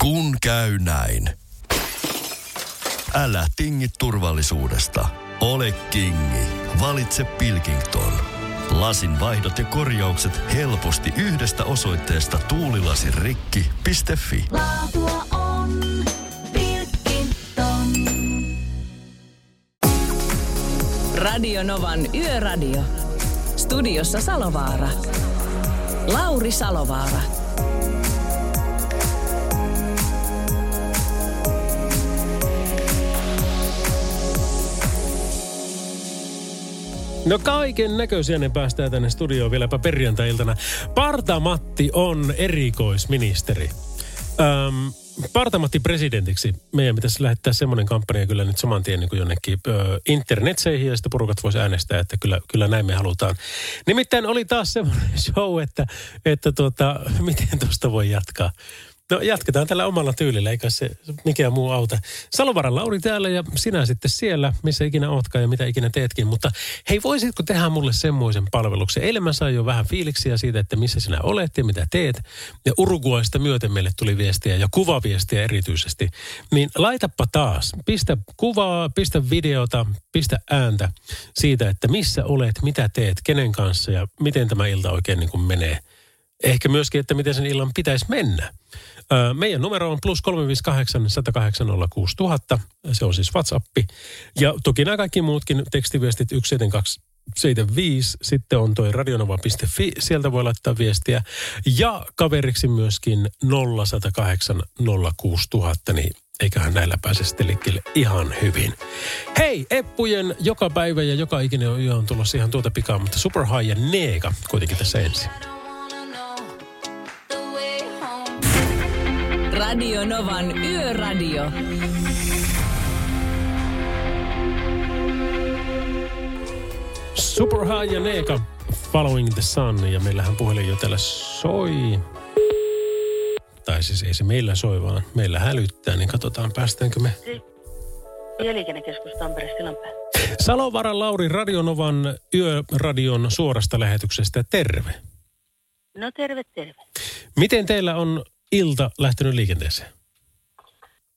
Kun käy näin. Älä tingi turvallisuudesta. Ole kingi. Valitse Pilkington. Lasin vaihdot ja korjaukset helposti yhdestä osoitteesta tuulilasirikki.fi. Laatua on Pilkington. Radio Novan Yöradio. Studiossa Salovaara. Lauri Salovaara. No kaiken näköisiä ne päästään tänne studioon vieläpä perjantai-iltana. Parta-Matti on erikoisministeri. Öm, Parta-Matti presidentiksi. Meidän pitäisi lähettää semmoinen kampanja kyllä nyt saman tien niin kuin jonnekin ö, internetseihin ja sitten porukat voisi äänestää, että kyllä, kyllä näin me halutaan. Nimittäin oli taas semmoinen show, että, että tuota, miten tuosta voi jatkaa. No jatketaan tällä omalla tyylillä, eikä se mikään muu auta. Salovaran Lauri täällä ja sinä sitten siellä, missä ikinä ootkaan ja mitä ikinä teetkin. Mutta hei, voisitko tehdä mulle semmoisen palveluksen? Eilen mä sain jo vähän fiiliksiä siitä, että missä sinä olet ja mitä teet. Ja Uruguaista myöten meille tuli viestiä ja kuvaviestiä erityisesti. Niin laitappa taas, pistä kuvaa, pistä videota, pistä ääntä siitä, että missä olet, mitä teet, kenen kanssa ja miten tämä ilta oikein niin kuin menee. Ehkä myöskin, että miten sen illan pitäisi mennä. Meidän numero on plus 358 108 06000. Se on siis WhatsApp. Ja toki nämä kaikki muutkin tekstiviestit 17275. Sitten on toi radionova.fi. Sieltä voi laittaa viestiä. Ja kaveriksi myöskin 0108 06000. Niin eiköhän näillä pääse sitten ihan hyvin. Hei, Eppujen joka päivä ja joka ikinen on tulossa ihan tuota pikaa, mutta Super High ja Neega kuitenkin tässä ensin. Radio Novan Yöradio. Super High ja Neeka, Following the Sun. Ja meillähän puhelin jo täällä soi. Tai siis ei se meillä soi, vaan meillä hälyttää, niin katsotaan päästäänkö me. Tieliikennekeskus Tampere. Salovaran Lauri Radionovan Yöradion suorasta lähetyksestä. Terve. No terve, terve. Miten teillä on ilta lähtenyt liikenteeseen?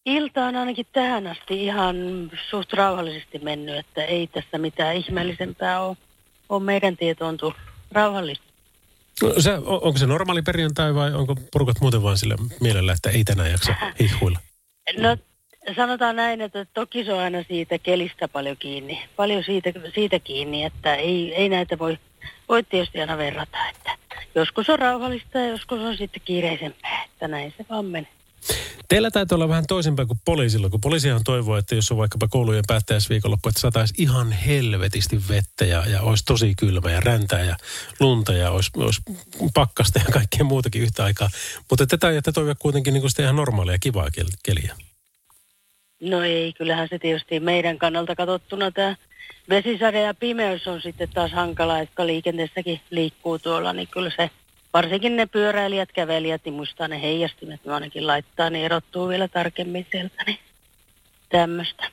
Ilta on ainakin tähän asti ihan suht rauhallisesti mennyt, että ei tässä mitään ihmeellisempää ole, ole meidän tietoon tullut. Rauhallista. No, se, on- onko se normaali perjantai vai onko porukat muuten vaan sillä mielellä, että ei tänään jaksa hihuilla? No sanotaan näin, että toki se on aina siitä kelistä paljon kiinni. Paljon siitä, siitä kiinni, että ei, ei näitä voi, voi tietysti aina verrata. Että joskus on rauhallista ja joskus on sitten kiireisempää, että näin se vaan menee. Teillä täytyy olla vähän toisinpäin kuin poliisilla, kun poliisihan toivoo, että jos on vaikkapa koulujen päättäjäisviikonloppu, että saataisiin ihan helvetisti vettä ja, ja olisi tosi kylmä ja räntää ja lunta ja olisi, olisi pakkasta ja kaikkea muutakin yhtä aikaa. Mutta tätä ajatte toivoa kuitenkin niin kuin sitä ihan normaalia kivaa kel- keliä. No ei, kyllähän se tietysti meidän kannalta katsottuna tämä vesisade ja pimeys on sitten taas hankala, jotka liikenteessäkin liikkuu tuolla, niin kyllä se, varsinkin ne pyöräilijät, kävelijät, niin muistaa ne heijastimet, ne ainakin laittaa, niin erottuu vielä tarkemmin sieltä, niin tämmöistä.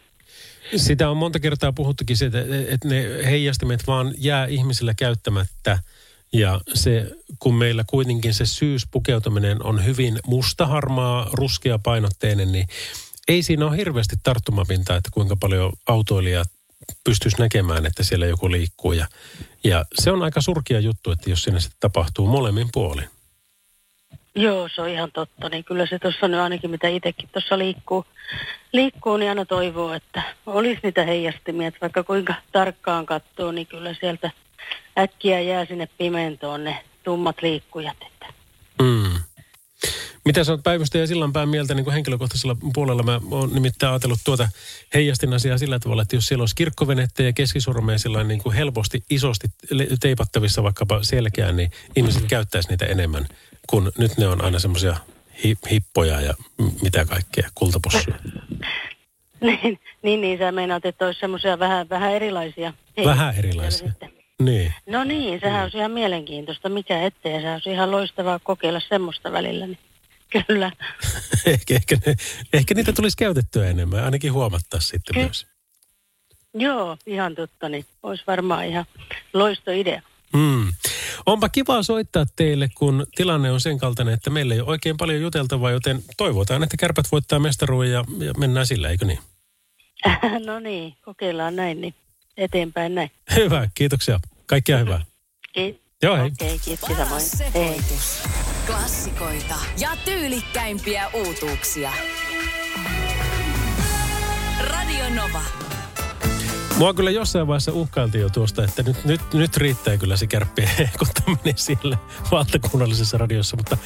Sitä on monta kertaa puhuttukin siitä, että ne heijastimet vaan jää ihmisillä käyttämättä. Ja se, kun meillä kuitenkin se syyspukeutuminen on hyvin mustaharmaa, ruskea painotteinen, niin ei siinä ole hirveästi tarttumapintaa, että kuinka paljon autoilijat pystyisi näkemään, että siellä joku liikkuu. Ja, ja se on aika surkia juttu, että jos siinä sitten tapahtuu molemmin puolin. Joo, se on ihan totta, niin kyllä se tuossa nyt ainakin mitä itsekin tuossa liikkuu, liikkuu, niin aina toivoo, että olisi niitä heijastimia, että vaikka kuinka tarkkaan katsoo, niin kyllä sieltä äkkiä jää sinne pimentoon ne tummat liikkujat, että Mm. Mitä sä oot päivystäjä Sillanpään mieltä niin kuin henkilökohtaisella puolella? Mä oon nimittäin ajatellut tuota heijastin asiaa sillä tavalla, että jos siellä olisi kirkkovenettä ja keskisormeja sillä niin kuin helposti, isosti teipattavissa vaikkapa selkeään, niin ihmiset käyttäisi niitä enemmän, kun nyt ne on aina semmoisia hi- hippoja ja mitä kaikkea, kultapossuja. niin, niin, niin sä meinaat, että olisi semmoisia vähän, vähän erilaisia. Vähän erilaisia. Sitten. Niin. No niin, sehän olisi ihan mielenkiintoista, mikä ettei, se olisi ihan loistavaa kokeilla semmoista välillä, niin kyllä. ehkä, ehkä, ne, ehkä niitä tulisi käytettyä enemmän, ainakin huomattaa sitten Ky- myös. Joo, ihan totta, niin olisi varmaan ihan loisto idea. Mm. Onpa kiva soittaa teille, kun tilanne on sen kaltainen, että meillä ei ole oikein paljon juteltavaa, joten toivotaan, että kärpät voittaa mestaruuden ja, ja mennään sillä, eikö niin? no niin, kokeillaan näin, niin eteenpäin näin. Hyvä, kiitoksia. Kaikkea hyvää. Ki- Joo, hei. Okei, kiitos samoin. Paras Hei. Klassikoita ja tyylikkäimpiä uutuuksia. Radio Nova. Mua kyllä jossain vaiheessa uhkailtiin jo tuosta, että nyt, nyt, nyt riittää kyllä se kärppien heikuttaminen siellä valtakunnallisessa radiossa. Mutta,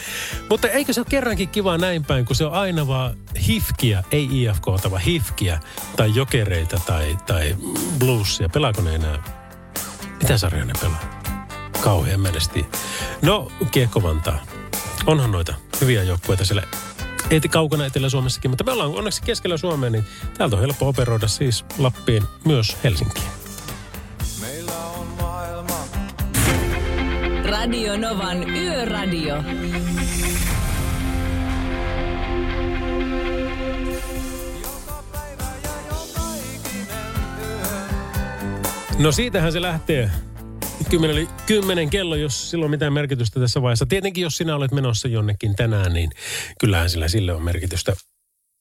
mutta eikö se ole kerrankin kiva näin päin, kun se on aina vaan hifkiä, ei IFK, vaan hifkiä tai jokereita tai, tai bluesia. Pelaako ne enää? Mitä sarjaa ne pelaa? Kauhean menesti. No, Kiekko Vantaa. Onhan noita hyviä joukkueita siellä Eeti kaukana Etelä-Suomessakin, mutta me ollaan onneksi keskellä Suomea, niin täältä on helppo operoida siis Lappiin myös Helsinkiin. Radio Novan Yöradio. No siitähän se lähtee. Kymmenen, kymmenen kello, jos sillä on mitään merkitystä tässä vaiheessa. Tietenkin, jos sinä olet menossa jonnekin tänään, niin kyllähän sillä sille on merkitystä.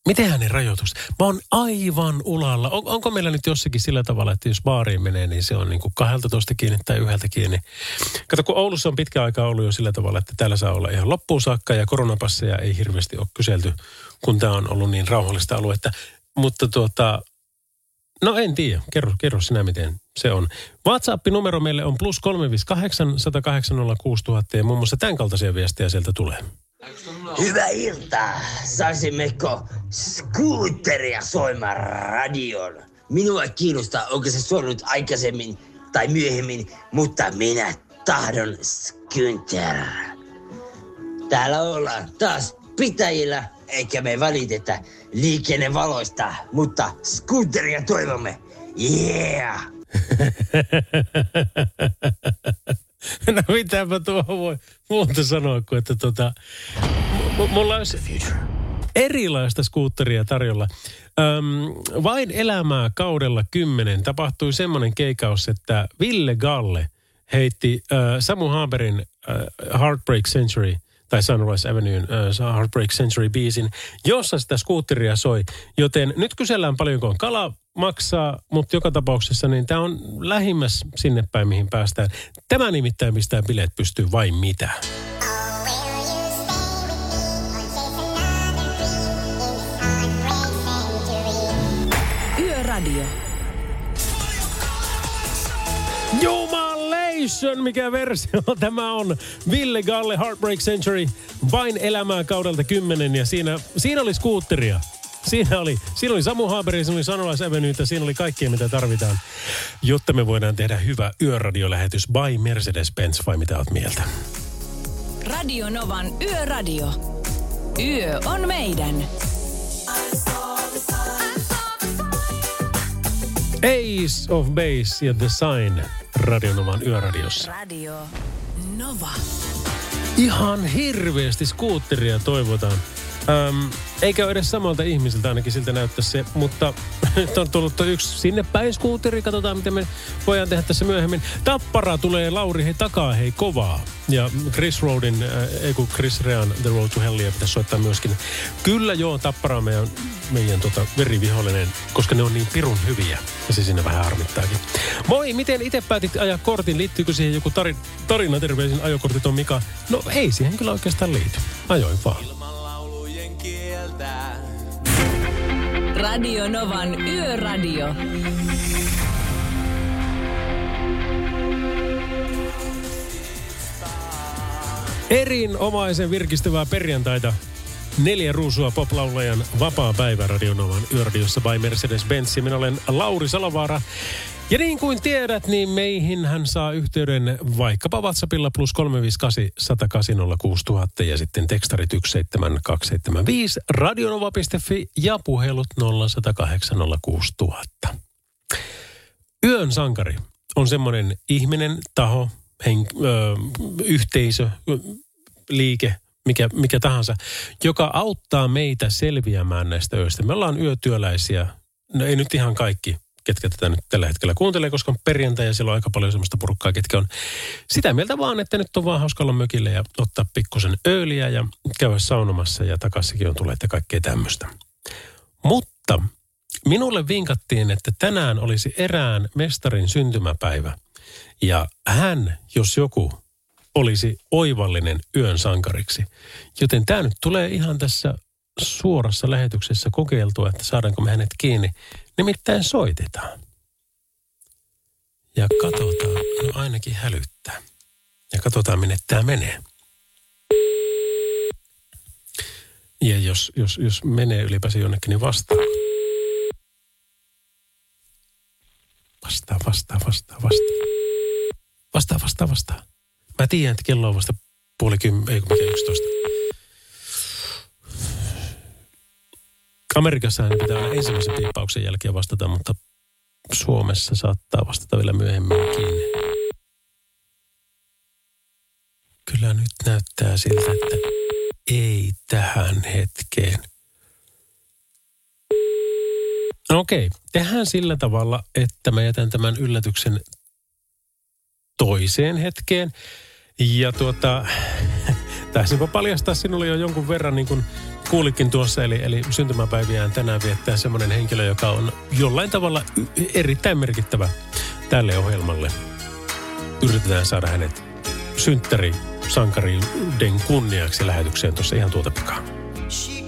Mitenhän ne rajoitukset? Mä oon aivan ulalla. On, onko meillä nyt jossakin sillä tavalla, että jos baariin menee, niin se on niin kuin 12 kiinni tai yhdeltä kiinni. Kato, kun Oulussa on pitkä aikaa ollut jo sillä tavalla, että täällä saa olla ihan loppuun saakka ja koronapasseja ei hirveästi ole kyselty, kun tämä on ollut niin rauhallista aluetta. Mutta tuota, No en tiedä. Kerro, kerro sinä, miten se on. WhatsApp-numero meille on plus 358 108 6000 ja muun muassa tämän kaltaisia viestejä sieltä tulee. Hyvää iltaa. Saisimmeko skuutteria soimaan radion? Minua kiinnostaa, onko se soinut aikaisemmin tai myöhemmin, mutta minä tahdon skynter. Täällä ollaan taas pitäjillä, eikä me välitetä liikennevaloista, mutta skuutteria toivomme. Yeah! no mitäpä tuo voi muuta sanoa kuin, että tota, m- mulla olisi erilaista skuutteria tarjolla. Öm, vain elämää kaudella 10 tapahtui semmoinen keikaus, että Ville Galle heitti äh, Samu Haberin äh, Heartbreak Century tai Sunrise Avenuen äh, Heartbreak Century biisin, jossa sitä skuutteria soi. Joten nyt kysellään paljonko kala maksaa, mutta joka tapauksessa niin tämä on lähimmäs sinne päin, mihin päästään. Tämä nimittäin mistä bileet pystyy vain mitä. Yöradio. Jumalation, mikä versio tämä on. Ville Galle Heartbreak Century, vain elämää kaudelta 10 ja siinä, siinä oli skuutteria. Siinä oli, siinä oli Samu Haaberi, siinä oli Sunrise Avenuetä, siinä oli kaikkea mitä tarvitaan, jotta me voidaan tehdä hyvä yöradiolähetys by Mercedes-Benz, vai mitä oot mieltä? Radio Novan Yöradio. Yö on meidän. Ace of Base ja The Sign Radionovan yöradiossa. Radio Nova. Ihan hirveästi skuutteria toivotaan. Öm, eikä ole edes samalta ihmisiltä, ainakin siltä näyttäisi se, mutta nyt on tullut yksi sinne päin skuuteri. Katsotaan, miten me voidaan tehdä tässä myöhemmin. Tappara tulee Lauri hei takaa hei kovaa. Ja Chris Roadin, äh, ei Chris Rean The Road to Hellia pitäisi soittaa myöskin. Kyllä joo, Tappara on meidän, meidän tota, verivihollinen, koska ne on niin pirun hyviä. Ja se sinne vähän harmittaakin. Moi, miten itse päätit ajaa kortin? Liittyykö siihen joku tari, tarina terveisin ajokortit on Mika? No ei siihen kyllä oikeastaan liity. Ajoin vaan. Radio Novan Yöradio. Erinomaisen virkistävää perjantaita. Neljä ruusua poplaulajan vapaa päivä Radionovan yöradiossa by Mercedes-Benz. Minä olen Lauri Salovaara. Ja niin kuin tiedät, niin meihin hän saa yhteyden vaikkapa WhatsAppilla plus 358 108 6000 ja sitten tekstarit 17275 radionova.fi ja puhelut 0108 06000. Yön sankari on semmoinen ihminen, taho, hen- ö, yhteisö, liike, mikä, mikä tahansa, joka auttaa meitä selviämään näistä öistä. Me ollaan yötyöläisiä, no ei nyt ihan kaikki, ketkä tätä nyt tällä hetkellä kuuntelee, koska on perjantai ja siellä on aika paljon semmoista porukkaa, ketkä on sitä mieltä vaan, että nyt on vaan hauska olla mökille ja ottaa pikkusen ööliä ja käydä saunomassa ja takaisinkin on tulee ja kaikkea tämmöistä. Mutta minulle vinkattiin, että tänään olisi erään mestarin syntymäpäivä. Ja hän, jos joku, olisi oivallinen yön sankariksi. Joten tämä nyt tulee ihan tässä suorassa lähetyksessä kokeiltua, että saadaanko me hänet kiinni. Nimittäin soitetaan. Ja katsotaan, no ainakin hälyttää. Ja katsotaan, minne tämä menee. Ja jos, jos, jos menee ylipäänsä jonnekin, niin vastaa. Vastaa, vastaa, vastaa, vastaa. Vastaa, vastaa, vastaa. Mä tiedän, että kello on vasta puoli kymmentä, ei kun mikä yksitoista. Amerikassa hän pitää aina ensimmäisen piippauksen jälkeen vastata, mutta Suomessa saattaa vastata vielä myöhemminkin. Kyllä nyt näyttää siltä, että ei tähän hetkeen. No okei, tehdään sillä tavalla, että mä jätän tämän yllätyksen toiseen hetkeen. Ja tuota, taisinpa paljastaa sinulle jo jonkun verran, niin kuin kuulikin tuossa, eli, eli syntymäpäiviään tänään viettää semmoinen henkilö, joka on jollain tavalla erittäin merkittävä tälle ohjelmalle. Yritetään saada hänet synttäri sankariden kunniaksi lähetykseen tuossa ihan tuota pikaa. She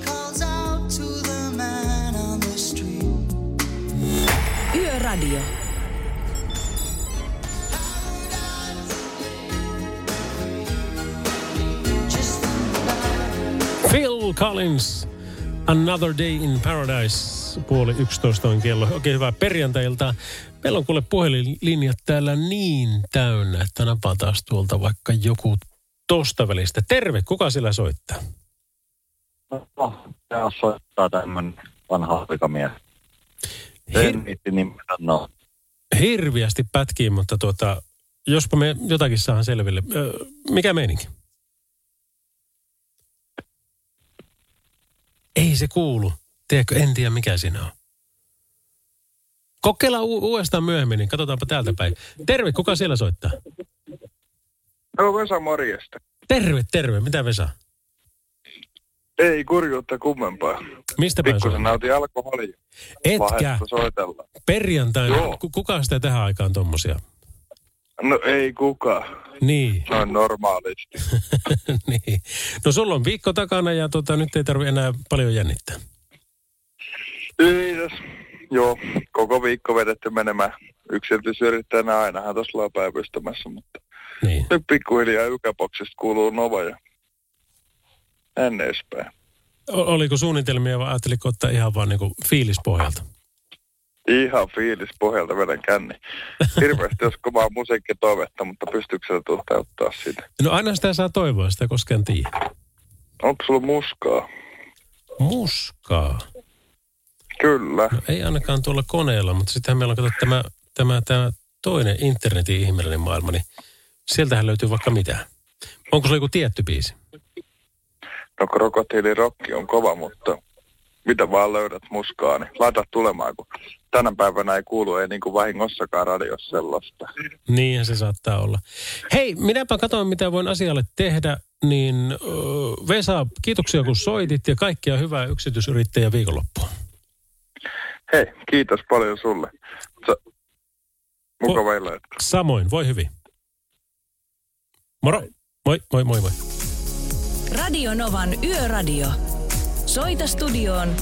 Phil Collins, Another Day in Paradise, puoli 11 on kello. Oikein hyvää perjantailta. Meillä on kuule puhelinlinjat täällä niin täynnä, että napaa taas tuolta vaikka joku tosta välistä. Terve, kuka sillä soittaa? No, tää soittaa tämmönen vanha aikamies. Hir- no. hirviästi pätkii, mutta tuota, jospa me jotakin saadaan selville. Mikä meininki? Ei se kuulu. Tiedätkö, en tiedä mikä siinä on. Kokeillaan u- uudestaan myöhemmin, niin katsotaanpa täältä päin. Terve, kuka siellä soittaa? No Vesa morjesta. Terve, terve. Mitä Vesa? Ei kurjuutta kummempaa. Mistä päin Pikkusen nautin alkoholia. Etkä. Perjantaina. Joo. Ku- Kuka sitä tähän aikaan tommosia? No ei kukaan. Niin. Noin normaalisti. niin. No sulla on viikko takana ja tota, nyt ei tarvi enää paljon jännittää. Tässä. Joo, koko viikko vedetty menemään yksityisyrittäjänä ainahan tuossa ollaan päivystämässä, mutta Niin. nyt pikkuhiljaa ykäboksista kuuluu Nova ja en edespäin. O- oliko suunnitelmia vai ajatteliko ottaa ihan vaan niinku fiilispohjalta? Ihan fiilis pohjalta vedän känni. Hirveästi jos kovaa musiikkitoivetta, mutta pystyykö se toteuttaa sitä? No aina sitä saa toivoa, sitä koskaan tiedä. Onko sulla muskaa? Muskaa. Kyllä. No ei ainakaan tuolla koneella, mutta sittenhän meillä on kato, tämä, tämä, tämä toinen internetin ihmeellinen maailma, niin sieltähän löytyy vaikka mitä. Onko se joku tietty biisi? No krokotiilirokki on kova, mutta mitä vaan löydät muskaa, niin laita tulemaan, kun tänä päivänä ei kuulu, ei niin kuin vahingossakaan radiossa sellaista. Niin se saattaa olla. Hei, minäpä katsoin, mitä voin asialle tehdä. Niin Vesa, kiitoksia kun soitit ja kaikkia hyvää yksityisyrittäjä viikonloppua. Hei, kiitos paljon sulle. Mukava illan jatko. Samoin, voi hyvin. Moro. Moi, moi, moi, moi. Radio Novan Yöradio. Soita studioon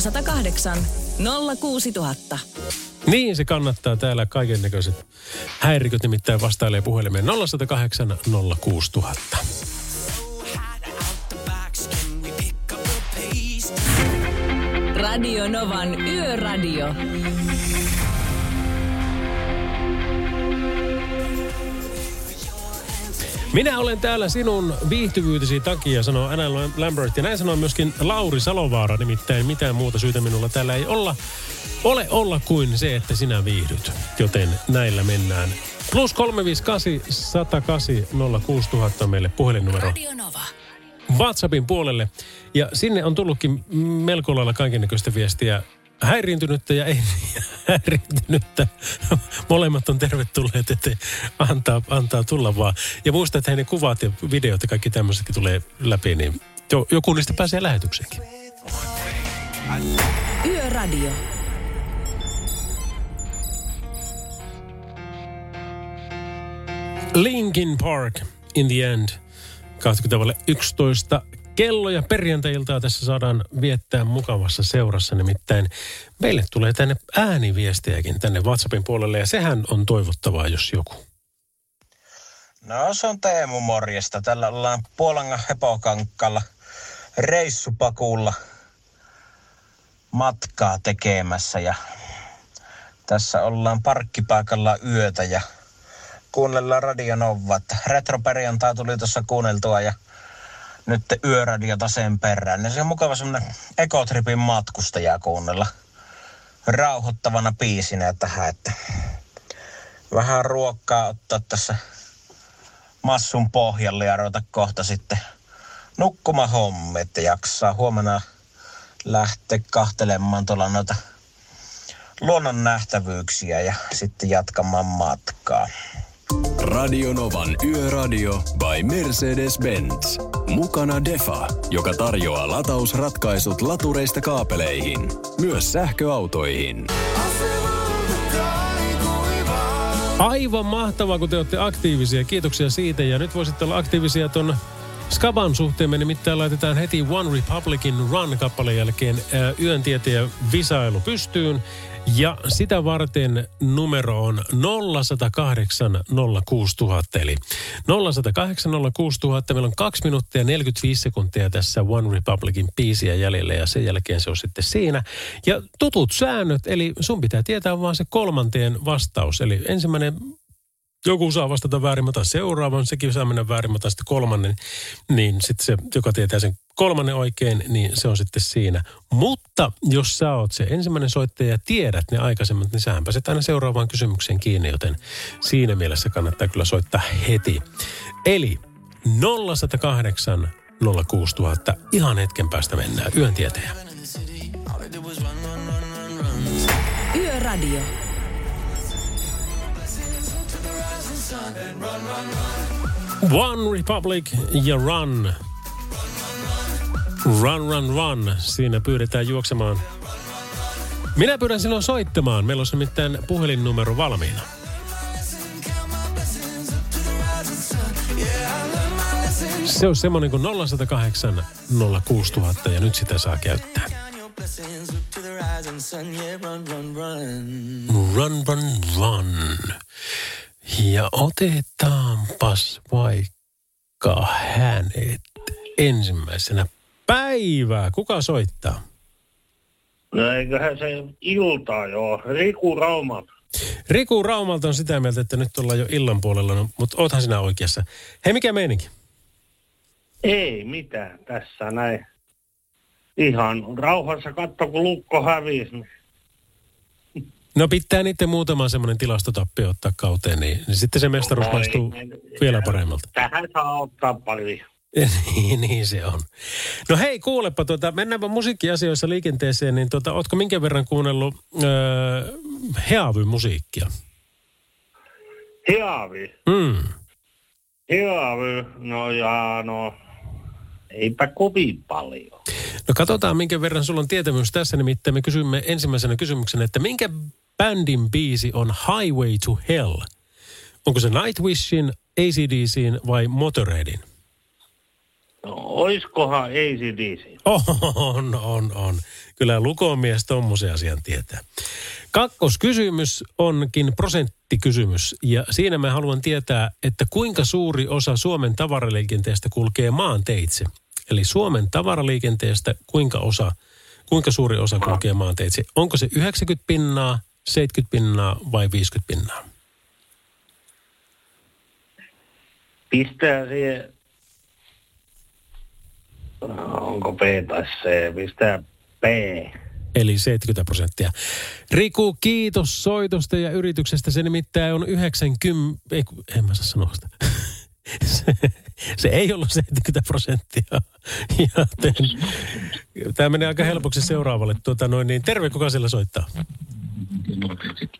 0108 06000. Niin se kannattaa täällä kaiken näköiset häiriköt nimittäin vastailee puhelimeen 0108 06000. Radio Novan Yöradio. Minä olen täällä sinun viihtyvyytesi takia, sanoo Anna Lambert. Ja näin sanoo myöskin Lauri Salovaara, nimittäin mitään muuta syytä minulla täällä ei olla. Ole olla kuin se, että sinä viihdyt. Joten näillä mennään. Plus 358 108 06000 on meille puhelinnumero Radio Nova. WhatsAppin puolelle. Ja sinne on tullutkin melko lailla kaikennäköistä viestiä. Häiriintynyttä ja ei häiriintynyttä. Molemmat on tervetulleet, että antaa, antaa tulla vaan. Ja muista, että ne kuvat ja videot ja kaikki tämmöisetkin tulee läpi, niin jo, joku niistä pääsee lähetykseenkin. Yöradio. Linkin Park in the end. 20 11 kello ja perjantailtaa tässä saadaan viettää mukavassa seurassa. Nimittäin meille tulee tänne ääniviestejäkin tänne WhatsAppin puolelle ja sehän on toivottavaa, jos joku. No se on Teemu morjesta. Tällä ollaan Puolangan hepokankkalla reissupakulla matkaa tekemässä ja tässä ollaan parkkipaikalla yötä ja kuunnellaan Radio Nova. Retroperjantai tuli tuossa kuunneltua ja nyt yöradiota sen perään. Ja se on mukava semmonen ekotripin matkustaja kuunnella rauhoittavana biisinä tähän, että vähän ruokkaa ottaa tässä massun pohjalle ja ruveta kohta sitten nukkuma hommi, että jaksaa huomenna lähteä kahtelemaan tuolla noita luonnon nähtävyyksiä ja sitten jatkamaan matkaa. Radio Novan Yöradio by Mercedes-Benz. Mukana Defa, joka tarjoaa latausratkaisut latureista kaapeleihin, myös sähköautoihin. Aivan mahtavaa, kun te olette aktiivisia. Kiitoksia siitä. Ja nyt voisitte olla aktiivisia ton Skaban suhteen. Me nimittäin laitetaan heti One Republicin Run-kappaleen jälkeen ää, visailu pystyyn. Ja sitä varten numero on 0108 06000. Eli 0108 06000. Meillä on 2 minuuttia ja 45 sekuntia tässä One Republicin biisiä jäljellä ja sen jälkeen se on sitten siinä. Ja tutut säännöt, eli sun pitää tietää vaan se kolmanteen vastaus. Eli ensimmäinen joku saa vastata väärin, mä otan seuraavan, sekin saa mennä väärin, mä otan sitten kolmannen, niin sitten se, joka tietää sen kolmannen oikein, niin se on sitten siinä. Mutta jos sä oot se ensimmäinen soittaja ja tiedät ne aikaisemmat, niin sähän pääset aina seuraavaan kysymykseen kiinni, joten siinä mielessä kannattaa kyllä soittaa heti. Eli 0108 06000, ihan hetken päästä mennään yön tieteen. Yöradio. One Republic ja Run. Run, run, run. Siinä pyydetään juoksemaan. Minä pyydän sinua soittamaan. Meillä on nimittäin puhelinnumero valmiina. Se on semmoinen kuin 0108 06000 ja nyt sitä saa käyttää. Run, run, run. Ja otetaanpas vaikka hänet ensimmäisenä päivää. Kuka soittaa? No eiköhän se iltaa joo. Riku Raumat. Riku Raumalta on sitä mieltä, että nyt ollaan jo illan puolella, no, mutta oothan sinä oikeassa. Hei, mikä meininki? Ei mitään tässä näin. Ihan rauhassa katso, kun lukko hävisi. niin No pitää niiden muutama semmoinen tilastotappio ottaa kauteen, niin, niin sitten se mestaruus maistuu ei, vielä paremmalta. Tähän saa ottaa paljon. niin, niin se on. No hei, kuulepa, tuota, mennäänpä musiikkiasioissa liikenteeseen, niin tuota, ootko minkä verran kuunnellut öö, Heavy-musiikkia? Hiavi. Mm. Hiavi. No ja no. Eipä kovin paljon. No katsotaan, minkä verran sulla on tietämys tässä. Nimittäin me kysymme ensimmäisenä kysymyksenä, että minkä bändin biisi on Highway to Hell? Onko se Nightwishin, ACDCin vai Motorheadin? No, oiskohan ACDC? On, on, on. Kyllä lukomies tommosen asian tietää. Kakkoskysymys onkin prosenttikysymys ja siinä mä haluan tietää, että kuinka suuri osa Suomen tavaraliikenteestä kulkee maanteitse. Eli Suomen tavaraliikenteestä kuinka, osa, kuinka suuri osa kulkee maanteitse. Onko se 90 pinnaa, 70 pinnaa vai 50 pinnaa? Pistää siihen... Onko B tai C? Pistää B. Eli 70 prosenttia. Riku, kiitos soitosta ja yrityksestä. Se nimittäin on 90... Ei, en mä saa sanoa sitä. Se, se ei ollut 70 prosenttia. Joten Tämä menee aika helpoksi seuraavalle. Tuota, noin, niin terve, kuka siellä soittaa?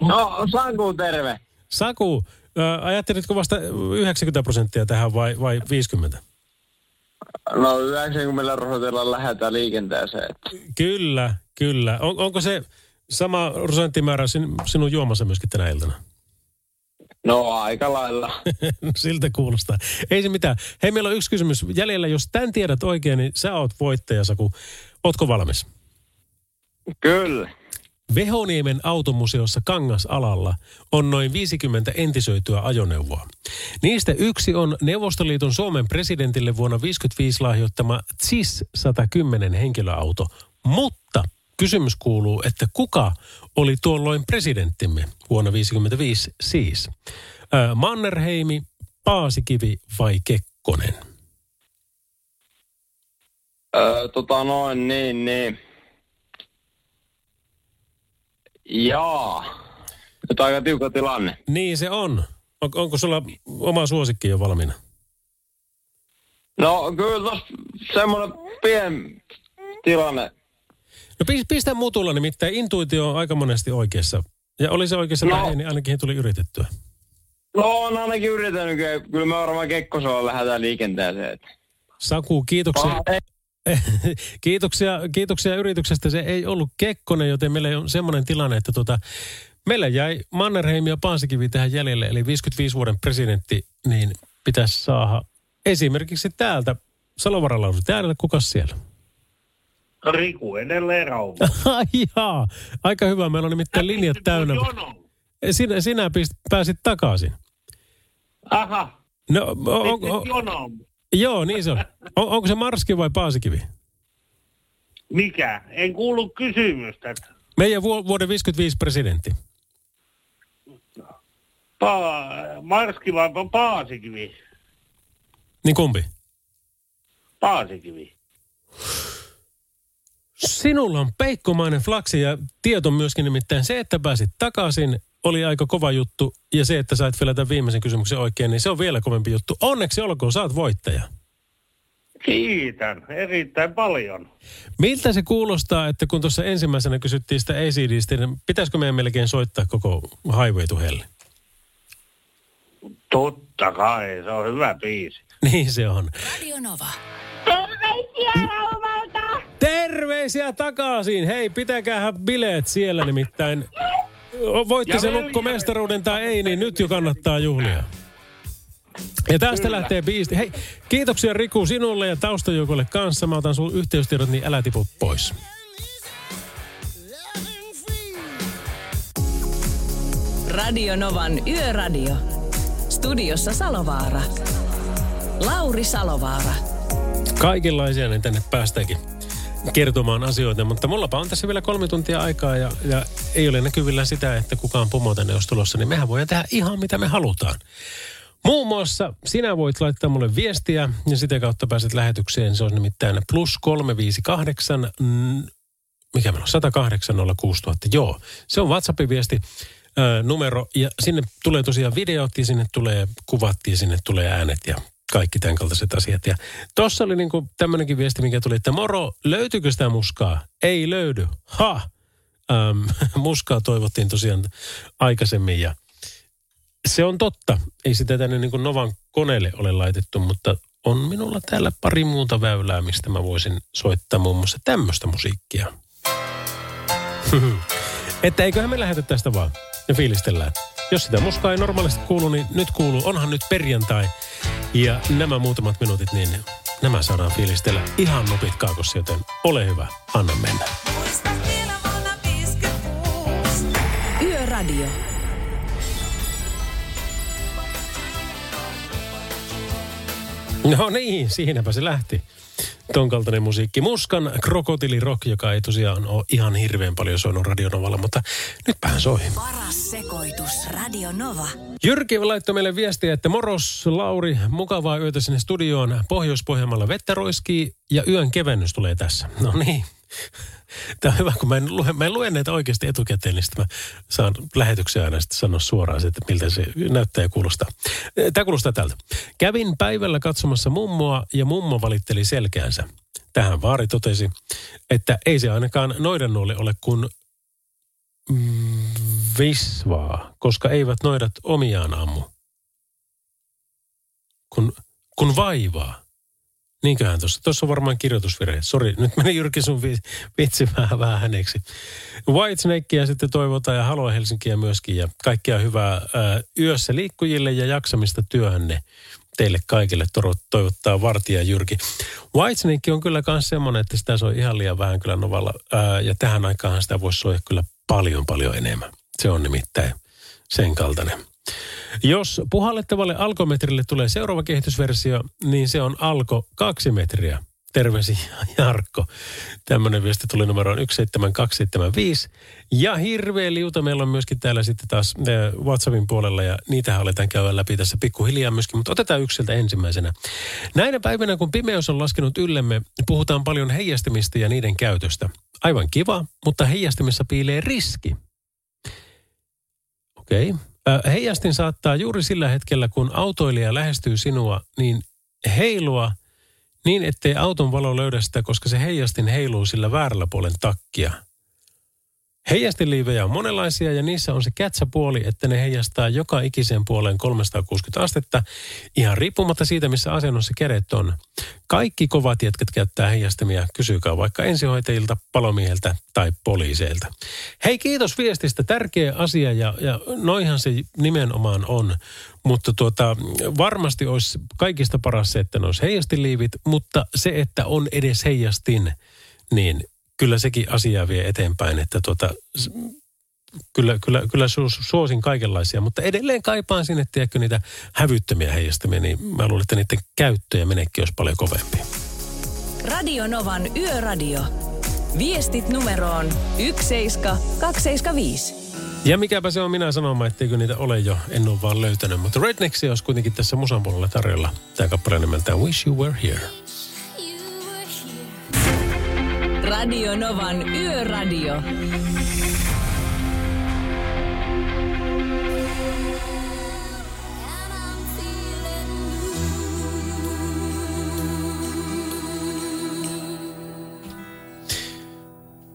No, Sanku, terve. Saku, ajattelitko vasta 90 prosenttia tähän vai, vai 50? No 90 prosentilla lähdetään liikenteeseen. Kyllä, kyllä. On, onko se sama prosenttimäärä sin, sinun juomassa myöskin tänä iltana? No aika lailla. Siltä kuulostaa. Ei se mitään. Hei, meillä on yksi kysymys jäljellä. Jos tämän tiedät oikein, niin sä oot voittaja, Saku. Ootko valmis? Kyllä. Vehoniemen automuseossa Kangasalalla on noin 50 entisöityä ajoneuvoa. Niistä yksi on Neuvostoliiton Suomen presidentille vuonna 1955 lahjoittama CIS 110 henkilöauto. Mutta kysymys kuuluu, että kuka oli tuolloin presidenttimme vuonna 1955 siis? Mannerheimi, Paasikivi vai Kekkonen? Öö, tota noin, niin, niin. Jaa. Nyt aika tiukka tilanne. Niin se on. On, onko sulla oma suosikki jo valmiina? No kyllä tos semmoinen pien tilanne. No pis- pistä mutulla, nimittäin intuitio on aika monesti oikeassa. Ja oli se oikeassa No. ei, niin ainakin tuli yritettyä. No on ainakin yrittänyt, kyllä- me varmaan Kekkosella lähdetään liikenteeseen. Saku, kiitoksia. kiitoksia, kiitoksia yrityksestä. Se ei ollut Kekkonen, joten meillä on semmoinen tilanne, että tota, meillä jäi Mannerheim ja Paasikivi tähän jäljelle, eli 55 vuoden presidentti, niin pitäisi saada esimerkiksi täältä Salovaralla on täällä, kuka siellä? Riku edelleen Rauma. Jaa, aika hyvä. Meillä on nimittäin linjat täynnä. Sinä, sinä pääsit takaisin. Aha, No, on, on, on. Joo, niin se on. on. Onko se Marski vai Paasikivi? Mikä? En kuullut kysymystä. Meidän vu- vuoden 55 presidentti. Pa- Marski vai Pa- Paasikivi? Niin kumpi? Paasikivi. Sinulla on peikkomainen flaksi ja tieto myöskin nimittäin se, että pääsit takaisin, oli aika kova juttu. Ja se, että sait vielä tämän viimeisen kysymyksen oikein, niin se on vielä kovempi juttu. Onneksi olkoon, saat voittaja. Kiitän erittäin paljon. Miltä se kuulostaa, että kun tuossa ensimmäisenä kysyttiin sitä ACDstä, niin pitäisikö meidän melkein soittaa koko Highway to Hell? Totta kai, se on hyvä biisi. Niin se on. Radio Nova. Terveisiä Raumalta! Terveisiä takaisin! Hei, pitäkäähän bileet siellä nimittäin. Voitti Ja se lukko mestaruuden tai ei, niin nyt jo kannattaa juhlia. Ja tästä Kyllä. lähtee biisti. Hei, kiitoksia Riku sinulle ja taustajoukolle kanssa. Mä otan sun yhteystiedot, niin älä tipu pois. Radio Novan Yöradio. Studiossa Salovaara. Lauri Salovaara. Kaikenlaisia niin tänne päästäänkin kertomaan asioita, mutta mullapa on tässä vielä kolme tuntia aikaa ja, ja ei ole näkyvillä sitä, että kukaan pomo tänne olisi tulossa, niin mehän voidaan tehdä ihan mitä me halutaan. Muun muassa sinä voit laittaa mulle viestiä ja sitä kautta pääset lähetykseen. Se on nimittäin plus 358, mm, mikä meillä on, 108 6000. Joo, se on WhatsAppin viesti numero ja sinne tulee tosiaan videot ja sinne tulee kuvat ja sinne tulee äänet ja kaikki tämän kaltaiset asiat. Ja tossa oli niinku tämmöinenkin viesti, mikä tuli, että moro, löytyykö sitä muskaa? Ei löydy. Ha! Öm, muskaa toivottiin tosiaan aikaisemmin ja se on totta. Ei sitä tänne niin kuin Novan koneelle ole laitettu, mutta on minulla täällä pari muuta väylää, mistä mä voisin soittaa muun muassa tämmöistä musiikkia. Että eiköhän me lähetä tästä vaan ja fiilistellään. Jos sitä muskaa ei normaalisti kuulu, niin nyt kuuluu. Onhan nyt perjantai. Ja nämä muutamat minuutit, niin nämä saadaan fiilistellä ihan nopit kaakossa, joten ole hyvä, anna mennä. Yöradio. No niin, siinäpä se lähti. Ton kaltainen musiikki. Muskan krokotiilirock, joka ei tosiaan ole ihan hirveän paljon soinut radionovalla, mutta nytpähän soi. Paras sekoitus. Radio Nova. Jyrki laittoi meille viestiä, että moros Lauri, mukavaa yötä sinne studioon. Pohjois-Pohjanmaalla vettä roiskii ja yön kevennys tulee tässä. No niin. Tämä on hyvä, kun mä en lue, mä en lue näitä oikeasti etukäteen, niin mä saan lähetyksen aina sitten sanoa suoraan, että miltä se näyttää ja kuulostaa. Tämä kuulostaa tältä. Kävin päivällä katsomassa mummoa ja mummo valitteli selkäänsä. tähän vaari totesi, että ei se ainakaan noidannuoli ole kuin visvaa, koska eivät noidat omiaan ammu. Kun, kun vaivaa. Niinköhän tuossa. Tuossa on varmaan kirjoitusvirhe. Sori, nyt meni Jyrki sun vi- vitsi vähän, vähän häneksi. Whitesnakea sitten toivotaan ja Halo Helsinkiä myöskin. Ja kaikkea hyvää ää, yössä liikkujille ja jaksamista työhönne teille kaikille toivottaa Vartija Jyrki. Whitesnake on kyllä myös semmoinen, että sitä soi ihan liian vähän kyllä Novalla. Ää, ja tähän aikaan sitä voisi soida kyllä paljon paljon enemmän. Se on nimittäin sen kaltainen. Jos puhallettavalle alkometrille tulee seuraava kehitysversio, niin se on alko kaksi metriä. Terveisi Jarkko. Tämmöinen viesti tuli numeroon 17275. Ja hirveä liuta meillä on myöskin täällä sitten taas äh, WhatsAppin puolella ja niitä aletaan käydä läpi tässä pikkuhiljaa myöskin, mutta otetaan yksi sieltä ensimmäisenä. Näinä päivinä, kun pimeys on laskenut yllemme, puhutaan paljon heijastimista ja niiden käytöstä. Aivan kiva, mutta heijastimissa piilee riski. Okei. Okay. Heijastin saattaa juuri sillä hetkellä, kun autoilija lähestyy sinua, niin heilua niin, ettei auton valo löydä sitä, koska se heijastin heiluu sillä väärällä puolen takkia. Heijastiliivejä on monenlaisia ja niissä on se kätsäpuoli, että ne heijastaa joka ikiseen puoleen 360 astetta, ihan riippumatta siitä, missä asennossa kädet on. Kaikki kovat jätkät käyttää heijastimia, kysykää vaikka ensihoitajilta, palomiehiltä tai poliiseilta. Hei, kiitos viestistä, tärkeä asia ja, ja noihan se nimenomaan on. Mutta tuota, varmasti olisi kaikista paras se, että ne olisi heijastiliivit, mutta se, että on edes heijastin, niin kyllä sekin asiaa vie eteenpäin, että tuota, kyllä, kyllä, kyllä su- suosin kaikenlaisia, mutta edelleen kaipaan sinne, tiedätkö, niitä hävyttömiä heijastamia, niin mä luulen, että niiden käyttö ja menekki olisi paljon kovempi. Radio Novan Yöradio. Viestit numeroon 17275. Ja mikäpä se on minä sanomaan, etteikö niitä ole jo, en ole vaan löytänyt. Mutta Rednexia olisi kuitenkin tässä musan puolella tarjolla. Tämä kappale nimeltään Wish You Were Here. Radio Novan Yöradio.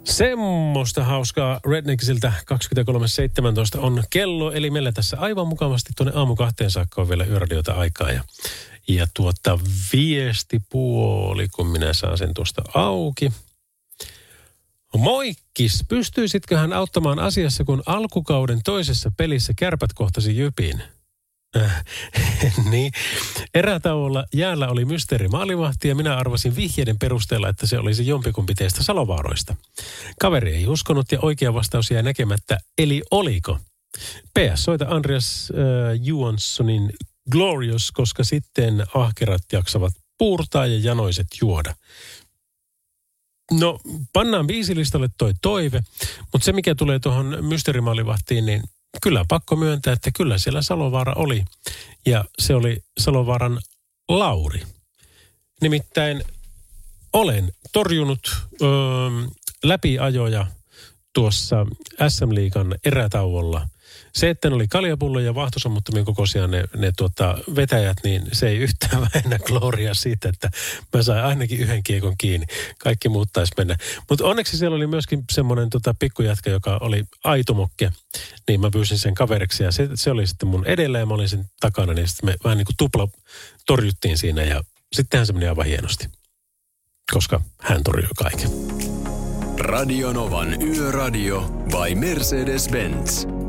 Semmoista hauskaa Rednecksiltä 23.17 on kello, eli meillä tässä aivan mukavasti tuonne aamu kahteen saakka on vielä yöradiota aikaa. Ja, ja tuota viestipuoli, kun minä saan sen tuosta auki. Moikkis, pystyisitkö hän auttamaan asiassa, kun alkukauden toisessa pelissä kärpät kohtasi Jypin? Äh, niin. Erätauolla jäällä oli mysteeri maalivahti ja minä arvasin vihjeiden perusteella, että se olisi jompikumpi teistä salovaaroista. Kaveri ei uskonut ja oikea vastaus jäi näkemättä, eli oliko? PS, soita Andreas äh, Johanssonin Glorious, koska sitten ahkerat jaksavat puurtaa ja janoiset juoda. No, pannaan biisilistalle toi toive, mutta se mikä tulee tuohon mysteerimaalivahtiin, niin kyllä pakko myöntää, että kyllä siellä Salovaara oli. Ja se oli Salovaaran Lauri. Nimittäin olen torjunut öö, läpiajoja tuossa SM-liigan erätauolla. Se, että ne oli kaljapullo ja vaahtosammuttomien kokoisia ne, ne tuota, vetäjät, niin se ei yhtään vähennä gloria siitä, että mä sain ainakin yhden kiekon kiinni. Kaikki muut taisi mennä. Mutta onneksi siellä oli myöskin semmoinen tota, pikkujätkä, joka oli aitomokke. Niin mä pyysin sen kaveriksi ja se, se oli sitten mun edellä ja mä olin sen takana. Niin sitten me vähän niin kuin tupla torjuttiin siinä ja sittenhän se meni aivan hienosti. Koska hän torjui kaiken. Radio Novan Yöradio by Mercedes-Benz.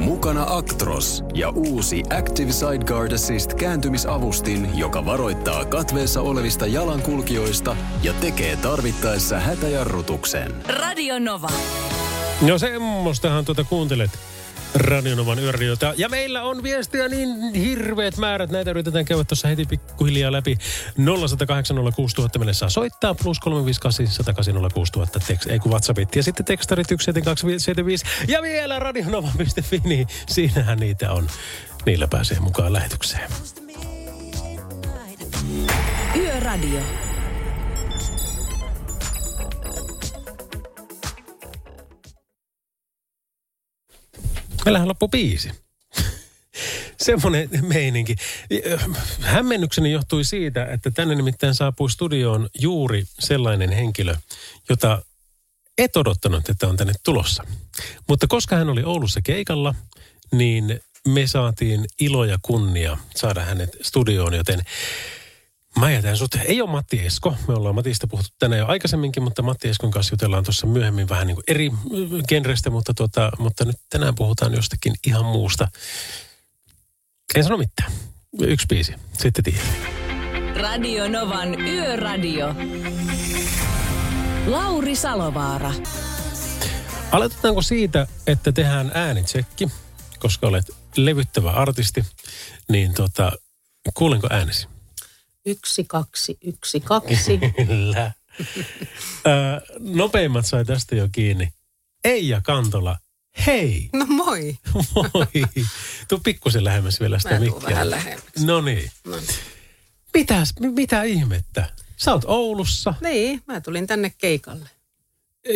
Mukana Actros ja uusi Active Sideguard Assist kääntymisavustin, joka varoittaa katveessa olevista jalankulkijoista ja tekee tarvittaessa hätäjarrutuksen. Radio Nova. No semmoistahan tuota kuuntelet Radionovan yöradiota. Ja meillä on viestiä niin hirveät määrät. Näitä yritetään käydä tuossa heti pikkuhiljaa läpi. 0806000 meille saa soittaa. Plus 358 tekst, ei kun WhatsAppit. Ja sitten tekstarit 17275. Ja vielä radionova.fi, niin siinähän niitä on. Niillä pääsee mukaan lähetykseen. Yöradio. Meillähän loppu biisi. semmoinen meininki. Hämmennykseni johtui siitä, että tänne nimittäin saapui studioon juuri sellainen henkilö, jota et odottanut, että on tänne tulossa. Mutta koska hän oli Oulussa keikalla, niin me saatiin ilo ja kunnia saada hänet studioon, joten Mä jätän sut. Ei ole Matti Esko. Me ollaan Matista puhuttu tänään jo aikaisemminkin, mutta Matti Eskon kanssa jutellaan tuossa myöhemmin vähän niin kuin eri genrestä, mutta, tuota, mutta nyt tänään puhutaan jostakin ihan muusta. En sano mitään. Yksi biisi. Sitten tiedät. Radio Novan Yöradio. Lauri Salovaara. Aloitetaanko siitä, että tehdään äänitsekki, koska olet levyttävä artisti, niin tota, kuulenko äänesi? Yksi, kaksi, yksi, kaksi. Kyllä. Ö, nopeimmat sai tästä jo kiinni. Eija Kantola, hei! No moi. Moi! Tuu pikkusen lähemmäs vielä sitä Mä mikkiä. vähän lähemmäksi. No niin. No. Mitäs, mi- mitä ihmettä? Sä oot Oulussa. Niin, mä tulin tänne keikalle.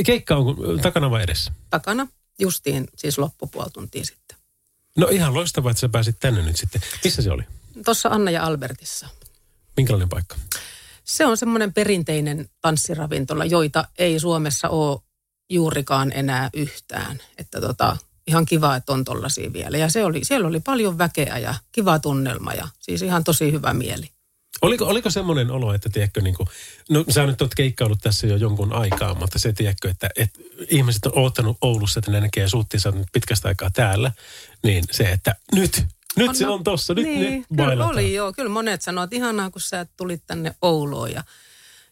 Keikka on takana vai edessä? Takana justiin siis loppupuoli tuntia sitten. No ihan loistavaa, että sä pääsit tänne nyt sitten. Missä se oli? Tuossa Anna ja Albertissa. Minkälainen paikka? Se on semmoinen perinteinen tanssiravintola, joita ei Suomessa ole juurikaan enää yhtään. Että tota, ihan kiva, että on tollasia vielä. Ja se oli, siellä oli paljon väkeä ja kiva tunnelma ja siis ihan tosi hyvä mieli. Oliko, oliko semmoinen olo, että tiedätkö, niin kuin, no sä nyt oot keikkaillut tässä jo jonkun aikaa, mutta se tiedätkö, että, että ihmiset on oottanut Oulussa, että ne näkee sut ja sä nyt pitkästä aikaa täällä, niin se, että nyt, nyt On, se on tossa, nyt, niin, nyt kyllä bailataan. oli joo. Kyllä monet sanoivat, että ihanaa, kun sä tulit tänne Ouluun ja,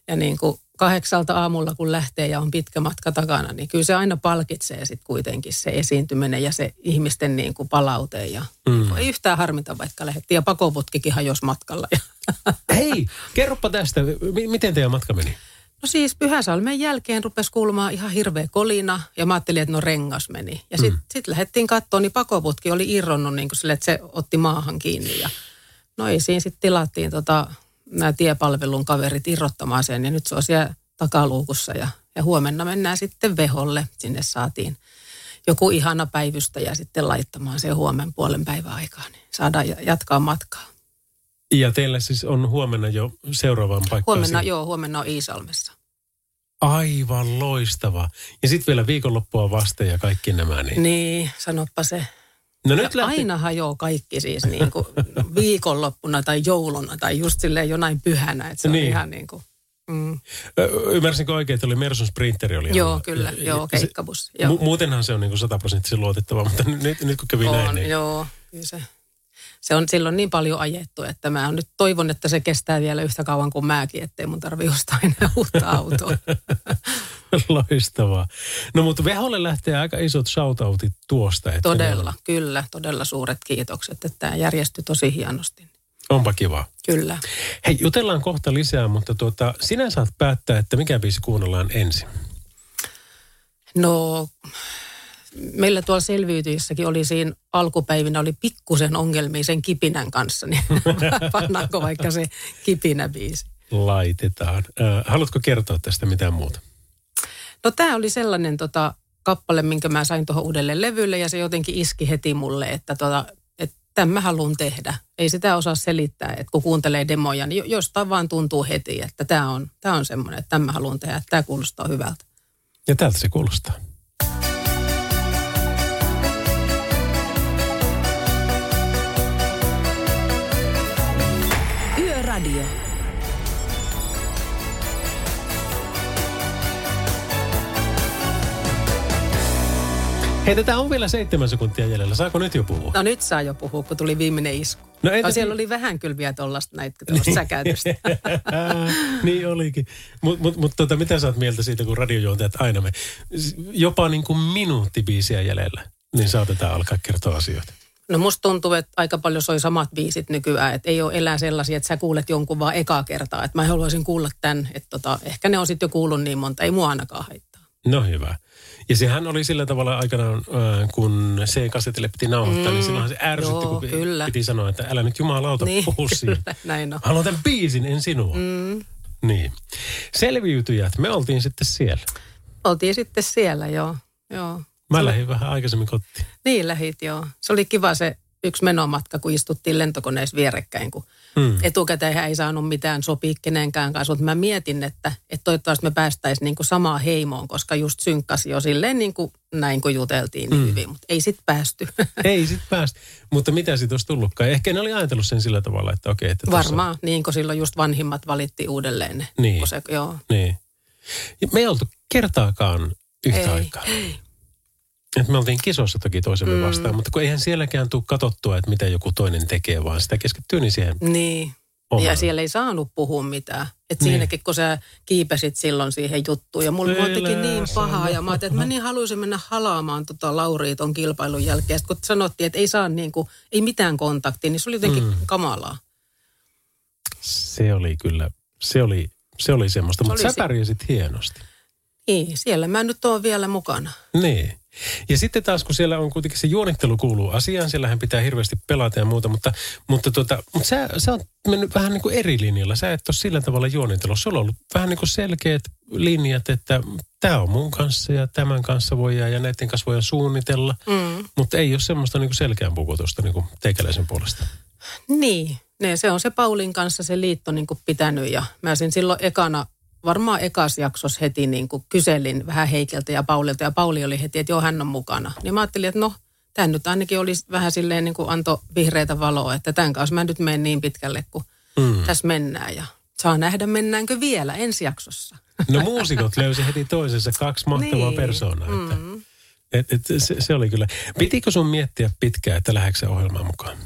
ja niin kuin kahdeksalta aamulla, kun lähtee ja on pitkä matka takana, niin kyllä se aina palkitsee sitten kuitenkin se esiintyminen ja se ihmisten niin kuin palaute. Ja Mm. Ei yhtään harmita, vaikka lähdettiin ja pakoputkikin hajosi matkalla. Hei, kerropa tästä, M- miten teidän matka meni? No siis Pyhäsalmen jälkeen rupesi kuulumaan ihan hirveä kolina ja mä ajattelin, että no rengas meni. Ja sitten Mm. sit lähdettiin katsoa, niin pakoputki oli irronnut niin kuin sille, että se otti maahan kiinni. Ja no ei siinä sitten tilattiin tota, nämä tiepalvelun kaverit irrottamaan sen ja nyt se on siellä takaluukussa ja, ja huomenna mennään sitten veholle. Sinne saatiin joku ihana päivystäjä sitten laittamaan se huomen puolen päivän aikaa, niin saadaan ja- jatkaa matkaa. Ja teillä siis on huomenna jo seuraavaan paikkaan. Huomenna, siinä. joo, huomenna on Iisalmessa. Aivan loistava. Ja sitten vielä viikonloppua vasten ja kaikki nämä. Niin. Niin, sanoppa se. No nyt lähti... Aina hajoaa kaikki siis niin kuin viikonloppuna tai jouluna tai just silleen jonain pyhänä. Että se Niin. on ihan niin kuin, mm. Ymmärsinkö oikein, että oli Mersun Sprinteri oli Joo, alla? kyllä, Ja- joo, keikkabussi, joo. Mu- muutenhan se on niin sataprosenttisen luotettava, mutta nyt, nyt kun kävi näin, on, niin... joo. Kyllä se, se on silloin niin paljon ajettu, että mä nyt toivon, että se kestää vielä yhtä kauan kuin mäkin, ettei mun tarvi ostaa enää uutta autoa. Loistavaa. No mutta Veholle lähtee aika isot shoutoutit tuosta. Että Todella, kyllä, todella suuret kiitokset, että tämä järjestyi tosi hienosti. Onpa kiva. Kyllä. Hei, jutellaan kohta lisää, mutta tuota, sinä saat päättää, että mikä biisi kuunnellaan ensin. No, meillä tuolla selviytyjissäkin oli siinä alkupäivinä oli pikkusen ongelmia sen kipinän kanssa, niin pannaanko vaikka se kipinäbiisi. Laitetaan. Äh, haluatko kertoa tästä mitään muuta? No tämä oli sellainen tota, kappale, minkä mä sain tuohon uudelle levylle ja se jotenkin iski heti mulle, että tota, tämän mä haluan tehdä. Ei sitä osaa selittää, että kun kuuntelee demoja, niin jo- jostain vaan tuntuu heti, että tämä on, tämä on semmoinen, että tämän mä haluan tehdä, että tämä kuulostaa hyvältä. Ja tältä se kuulostaa. Yöradio. Hei, tätä on vielä seitsemän sekuntia jäljellä. Saako nyt jo puhua? No nyt saa jo puhua, kun tuli viimeinen isku. No No, entä- siellä oli vähän kyllä vielä tuollaista näitä tuollaista säkäytystä. niin olikin. Mutta mut, mut, tota, mitä sä oot mieltä siitä, kun radiojuontajat aina me, jopa niin kuin minuutti biisiä jäljellä, niin saatetaan alkaa kertoa asioita. No musta tuntuu, että aika paljon soi samat biisit nykyään, että ei ole elää sellaisia, että sä kuulet jonkun vaan ekaa kertaa. Että mä haluaisin kuulla tämän, että tota, ehkä ne on sitten jo kuullut niin monta, ei mua ainakaan haittaa. No hyvä. Ja sehän oli sillä tavalla aikanaan, äh, kun C-kasetille piti nauhoittaa, mm, niin silloin se ärsytti, joo, kun kyllä. piti sanoa, että älä nyt jumalauta Niin, puhu siitä. kyllä, näin on. Haluan tämän biisin, en sinua. Mm. Niin. Selviytyjät, me oltiin sitten siellä. Oltiin sitten siellä, joo. joo. Mä lähdin vähän aikaisemmin kotiin. Niin lähit, joo. Se oli kiva se yksi menomatka, kun istuttiin lentokoneessa vierekkäin, kun Hmm. etukäteen ei saanut mitään sopia kenenkään kanssa, mutta mä mietin, että, että toivottavasti me päästäisiin niin kuin samaan heimoon, koska just synkkasi jo silleen niin kuin näin kun juteltiin niin Hmm. hyvin, mutta ei sit päästy. Ei sit päästä. Mutta mitä siitä olisi tullutkaan? Ehkä ne oli ajatellut sen sillä tavalla, että okei. Että tossa- Varmaan, niin kuin silloin just vanhimmat valittiin uudelleen. ne, Niin. Se, joo. Niin. Ja me ei oltu kertaakaan yhtä Ei. aikaa. Et me oltiin kisossa toki toisemme Mm. vastaan, mutta kun eihän sielläkään tule katsottua, että mitä joku toinen tekee, vaan sitä keskittyy niin siihen. Niin. Omaan. Ja siellä ei saanut puhua mitään. Et Niin. siinäkin, kun sä kiipesit silloin siihen juttuun. Ja mulla mulla teki niin pahaa. Ja mä ajattelin, että mä niin haluaisin mennä halaamaan tota Lauria ton kilpailun jälkeen. Sitten kun sanottiin, että ei saa niin kuin, ei mitään kontaktia, niin se oli jotenkin Mm. kamalaa. Se oli kyllä, se oli, se oli semmoista, Se mutta sä pärjäsit hienosti. Niin, siellä mä nyt oon vielä mukana. Niin. Ja sitten taas, kun siellä on kuitenkin se juonittelu kuuluu asiaan, siellähän pitää hirveästi pelata ja muuta, mutta, mutta, tota, mutta sä, sä oot mennyt vähän niin kuin eri linjalla. Sä et ole sillä tavalla juonitellut. Sulla on ollut vähän niin kuin selkeät linjat, että tämä on mun kanssa ja tämän kanssa voidaan ja näiden kanssa voidaan suunnitella, Mm. mutta ei ole semmoista niin kuin selkeän pukutusta niin kuin teikäläisen puolesta. Niin, ne, se on se Paulin kanssa se liitto niin kuin pitänyt ja mä sen silloin ekana, varmaan ekas jaksossa heti niin kuin kyselin vähän Heikeltä ja Paulilta ja Pauli oli heti, että joo hän on mukana. Niin mä ajattelin, että no tämä nyt ainakin olisi vähän silleen niin kuin antoi vihreitä valoa, että tämän kanssa mä nyt menen niin pitkälle kuin Mm. tässä mennään ja saa nähdä mennäänkö vielä ensi jaksossa. No muusikot löysi heti toisensa kaksi mahtavaa Niin. persoonaa. Että, Mm. et, et, se, se oli kyllä. Pitikö sun miettiä pitkään, että lähdetkö ohjelmaan mukaan?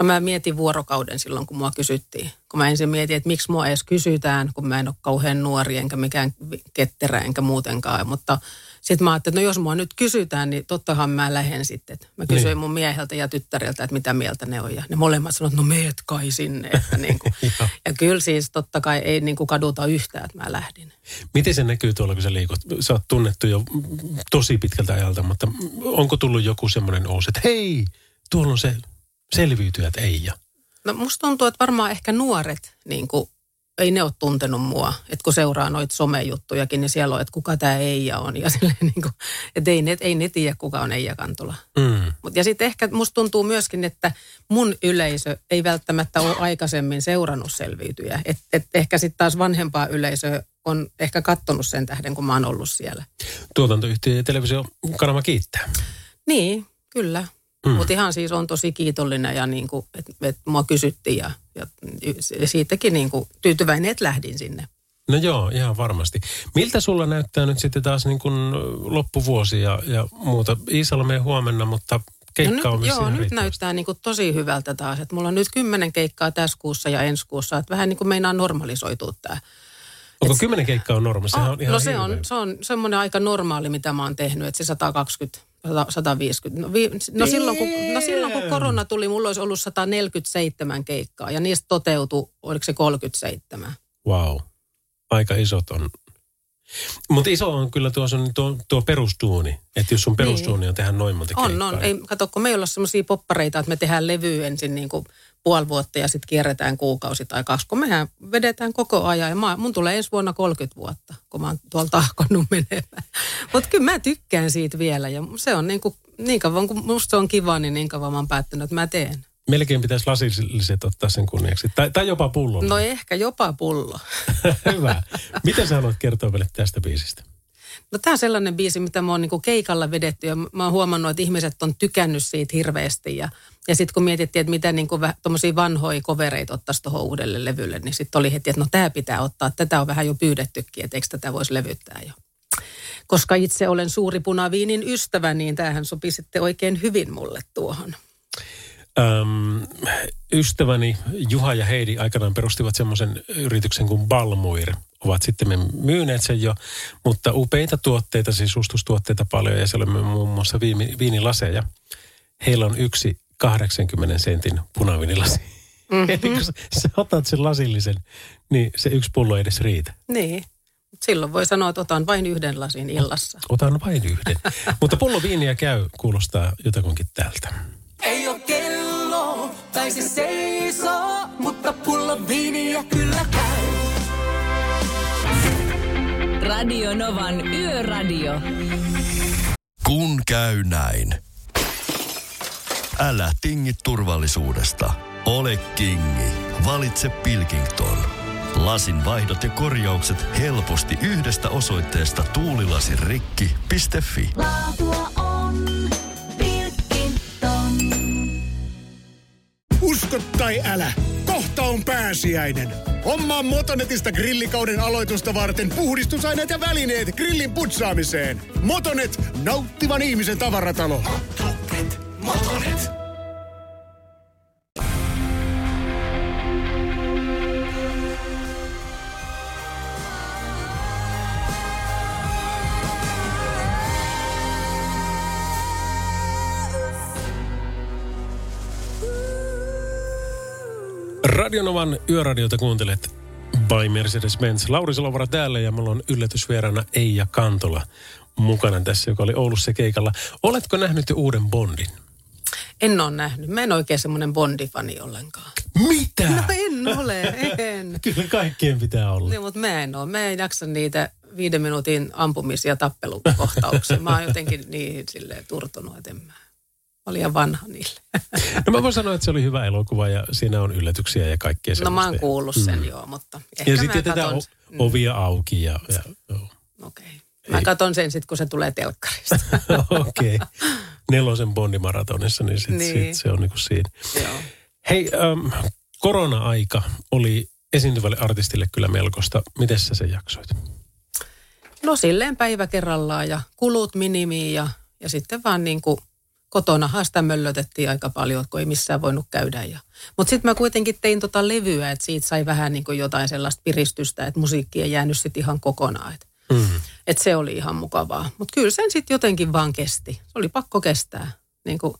No mä mietin vuorokauden silloin, kun mua kysyttiin. Kun mä ensin mietin, että miksi mua edes kysytään, kun mä en ole kauhean nuori enkä mikään ketterä enkä muutenkaan. Mutta sitten mä ajattelin, että no jos mua nyt kysytään, niin tottahan mä lähden sitten. Mä kysyin Niin. mun mieheltä ja tyttäriltä, että mitä mieltä ne on. Ja ne molemmat sanoivat, että no meet kai sinne. Että niin kuin. ja kyllä siis totta kai ei niin kuin kaduta yhtään, että mä lähdin. Miten se näkyy tuolla, kun sä liikut? Sä oot tunnettu jo tosi pitkältä ajalta, mutta onko tullut joku semmoinen ousi, että hei, tuolla on se selviytyjät Eija. No musta tuntuu, että varmaan ehkä nuoret, niin kuin, ei ne ole tuntenut mua. Että kun seuraa noita somejuttujakin, niin siellä on, että kuka tämä Eija on. Ja silleen, niin kuin, että ei ne, ei ne tiedä, kuka on Eija Kantula. Mm. Mut, ja sitten ehkä musta tuntuu myöskin, että mun yleisö ei välttämättä ole aikaisemmin seurannut selviytyjä. Et, et ehkä sitten taas vanhempaa yleisöä on ehkä kattonut sen tähden, kun mä oon ollut siellä. Tuotantoyhtiö ja televisiokanava kiittää. Niin, kyllä. Mm. Mutta ihan siis on tosi kiitollinen ja niin kuin, että et mua kysyttiin ja, ja siitäkin niin kuin tyytyväinen, että lähdin sinne. No joo, ihan varmasti. Miltä sulla näyttää nyt sitten taas niin kuin loppuvuosi ja, ja muuta? Iisalmeen huomenna, mutta keikka no on nyt, vissiin joo, nyt riittävästi. näyttää niin kuin tosi hyvältä taas. Että mulla on nyt kymmenen keikkaa tässä kuussa ja ensi kuussa. Että vähän niin kuin meinaa normalisoitua tämä. Onko kymmenen keikkaa on norma? Sehän on ihan no se hirveä. on, se on semmoinen aika normaali, mitä mä oon tehnyt, että se 120, 100 150. No, vi, no, silloin, kun, no silloin kun korona tuli, mulla olisi ollut 147 keikkaa ja niistä toteutui, oliko se 37. Wow. Aika isot on. Mutta iso on kyllä tuo, sun, tuo, tuo perustuuni. Että jos sun perustuuni on tehdä noin monta On, keikkaa. on. Ei, kato, kun me ei olla semmoisia poppareita, että me tehdään levy ensin niin kuin puoli vuotta ja sitten kierretään kuukausi tai kaksi, kun mehän vedetään koko ajan. Ja mä, mun tulee ensi vuonna 30 vuotta, kun mä oon tuolla tahkonnut menemään. Mutta kyllä mä tykkään siitä vielä ja se on niin, kuin, niin kauan, kun musta se on kiva, niin niin kauan mä oon päättänyt, että mä teen. Melkein pitäisi lasilliset ottaa sen kunniaksi. Tai, tai jopa pullon. No ehkä jopa pullo. Hyvä. Mitä sä haluat kertoa meille tästä biisistä? No tämä on sellainen biisi, mitä mä oon niinku keikalla vedetty ja mä oon huomannut, että ihmiset on tykännyt siitä hirveästi. Ja, ja sitten kun mietittiin, että mitä niinku tuommoisia vanhoja kovereita ottaisi tuohon uudelle levylle, niin sitten oli heti, että no tämä pitää ottaa. Tätä on vähän jo pyydettykin, että eikö tätä voisi levyttää jo. Koska itse olen suuri punaviinin ystävä, niin tämähän sopi sitten oikein hyvin mulle tuohon. Öm, ystäväni Juha ja Heidi aikanaan perustivat semmoisen yrityksen kuin Balmuir. Ovat sitten me myyneet sen jo, mutta upeita tuotteita, siis ustustuotteita paljon ja siellä on muun muassa viini, viinilaseja. Heillä on yksi 80 sentin punaviinilasi. Mhm. Eli kun sä, otat sen lasillisen, niin se yksi pullo ei edes riitä. Niin. Silloin voi sanoa, että otan vain yhden lasin illassa. Otan vain yhden. mutta pullo viiniä käy, kuulostaa jotakuinkin tältä. Ei oo kello, tai se seisoo, mutta pullo viiniä kyllä käy. Radio Novan Yöradio. Kun käy näin. Älä tingi turvallisuudesta. Ole kingi. Valitse Pilkington. Lasin vaihdot ja korjaukset helposti yhdestä osoitteesta tuulilasirikki.fi. Laatua on Pilkington. Usko tai älä, on pääsiäinen. Hommaa Motonetista grillikauden aloitusta varten puhdistusaineet ja välineet grillin putsaamiseen. Motonet, nauttivan ihmisen tavaratalo. Motonet. Motonet. Radionovan yöradiota kuuntelet by Mercedes-Benz. Lauri Salovara täällä ja mulla on yllätysvieraana Eija Kantola mukana tässä, joka oli Oulussa keikalla. Oletko nähnyt jo uuden Bondin? En ole nähnyt. Mä en oikein semmoinen Bondifani ollenkaan. Mitä? No en ole, en. Kyllä kaikkien pitää olla. Niin, mutta mä en ole. Mä en jaksa niitä viiden minuutin ampumis- ja tappelukohtauksia. Mä oon jotenkin niihin silleen turtunut, että en mä. Mä liian vanha niille. No mä voin sanoa, että se oli hyvä elokuva ja siinä on yllätyksiä ja kaikkea No semmoista. mä oon kuullut sen Mm. joo, mutta ehkä Ja sitten jätetään katon, o- ovia auki ja, ja joo. mä katon sen sitten, kun se tulee telkkarista. Okei. Okay. Nelosen Bondimaratonissa, niin, sit, Niin. Sit se on niinku siinä. Joo. Hei, ähm, korona-aika oli esiintyvälle artistille kyllä melkoista. Miten sä sen jaksoit? No silleen päivä kerrallaan ja kulut minimiin ja, ja sitten vaan niin kuin kotonahan sitä möllötettiin aika paljon, kun ei missään voinut käydä. Ja. Mutta sitten mä kuitenkin tein tota levyä, että siitä sai vähän niin kuin jotain sellaista piristystä, että musiikki ei jäänyt sitten ihan kokonaan. Että Mm. et se oli ihan mukavaa. Mutta kyllä sen sitten jotenkin vaan kesti. Se oli pakko kestää. Niin kuin,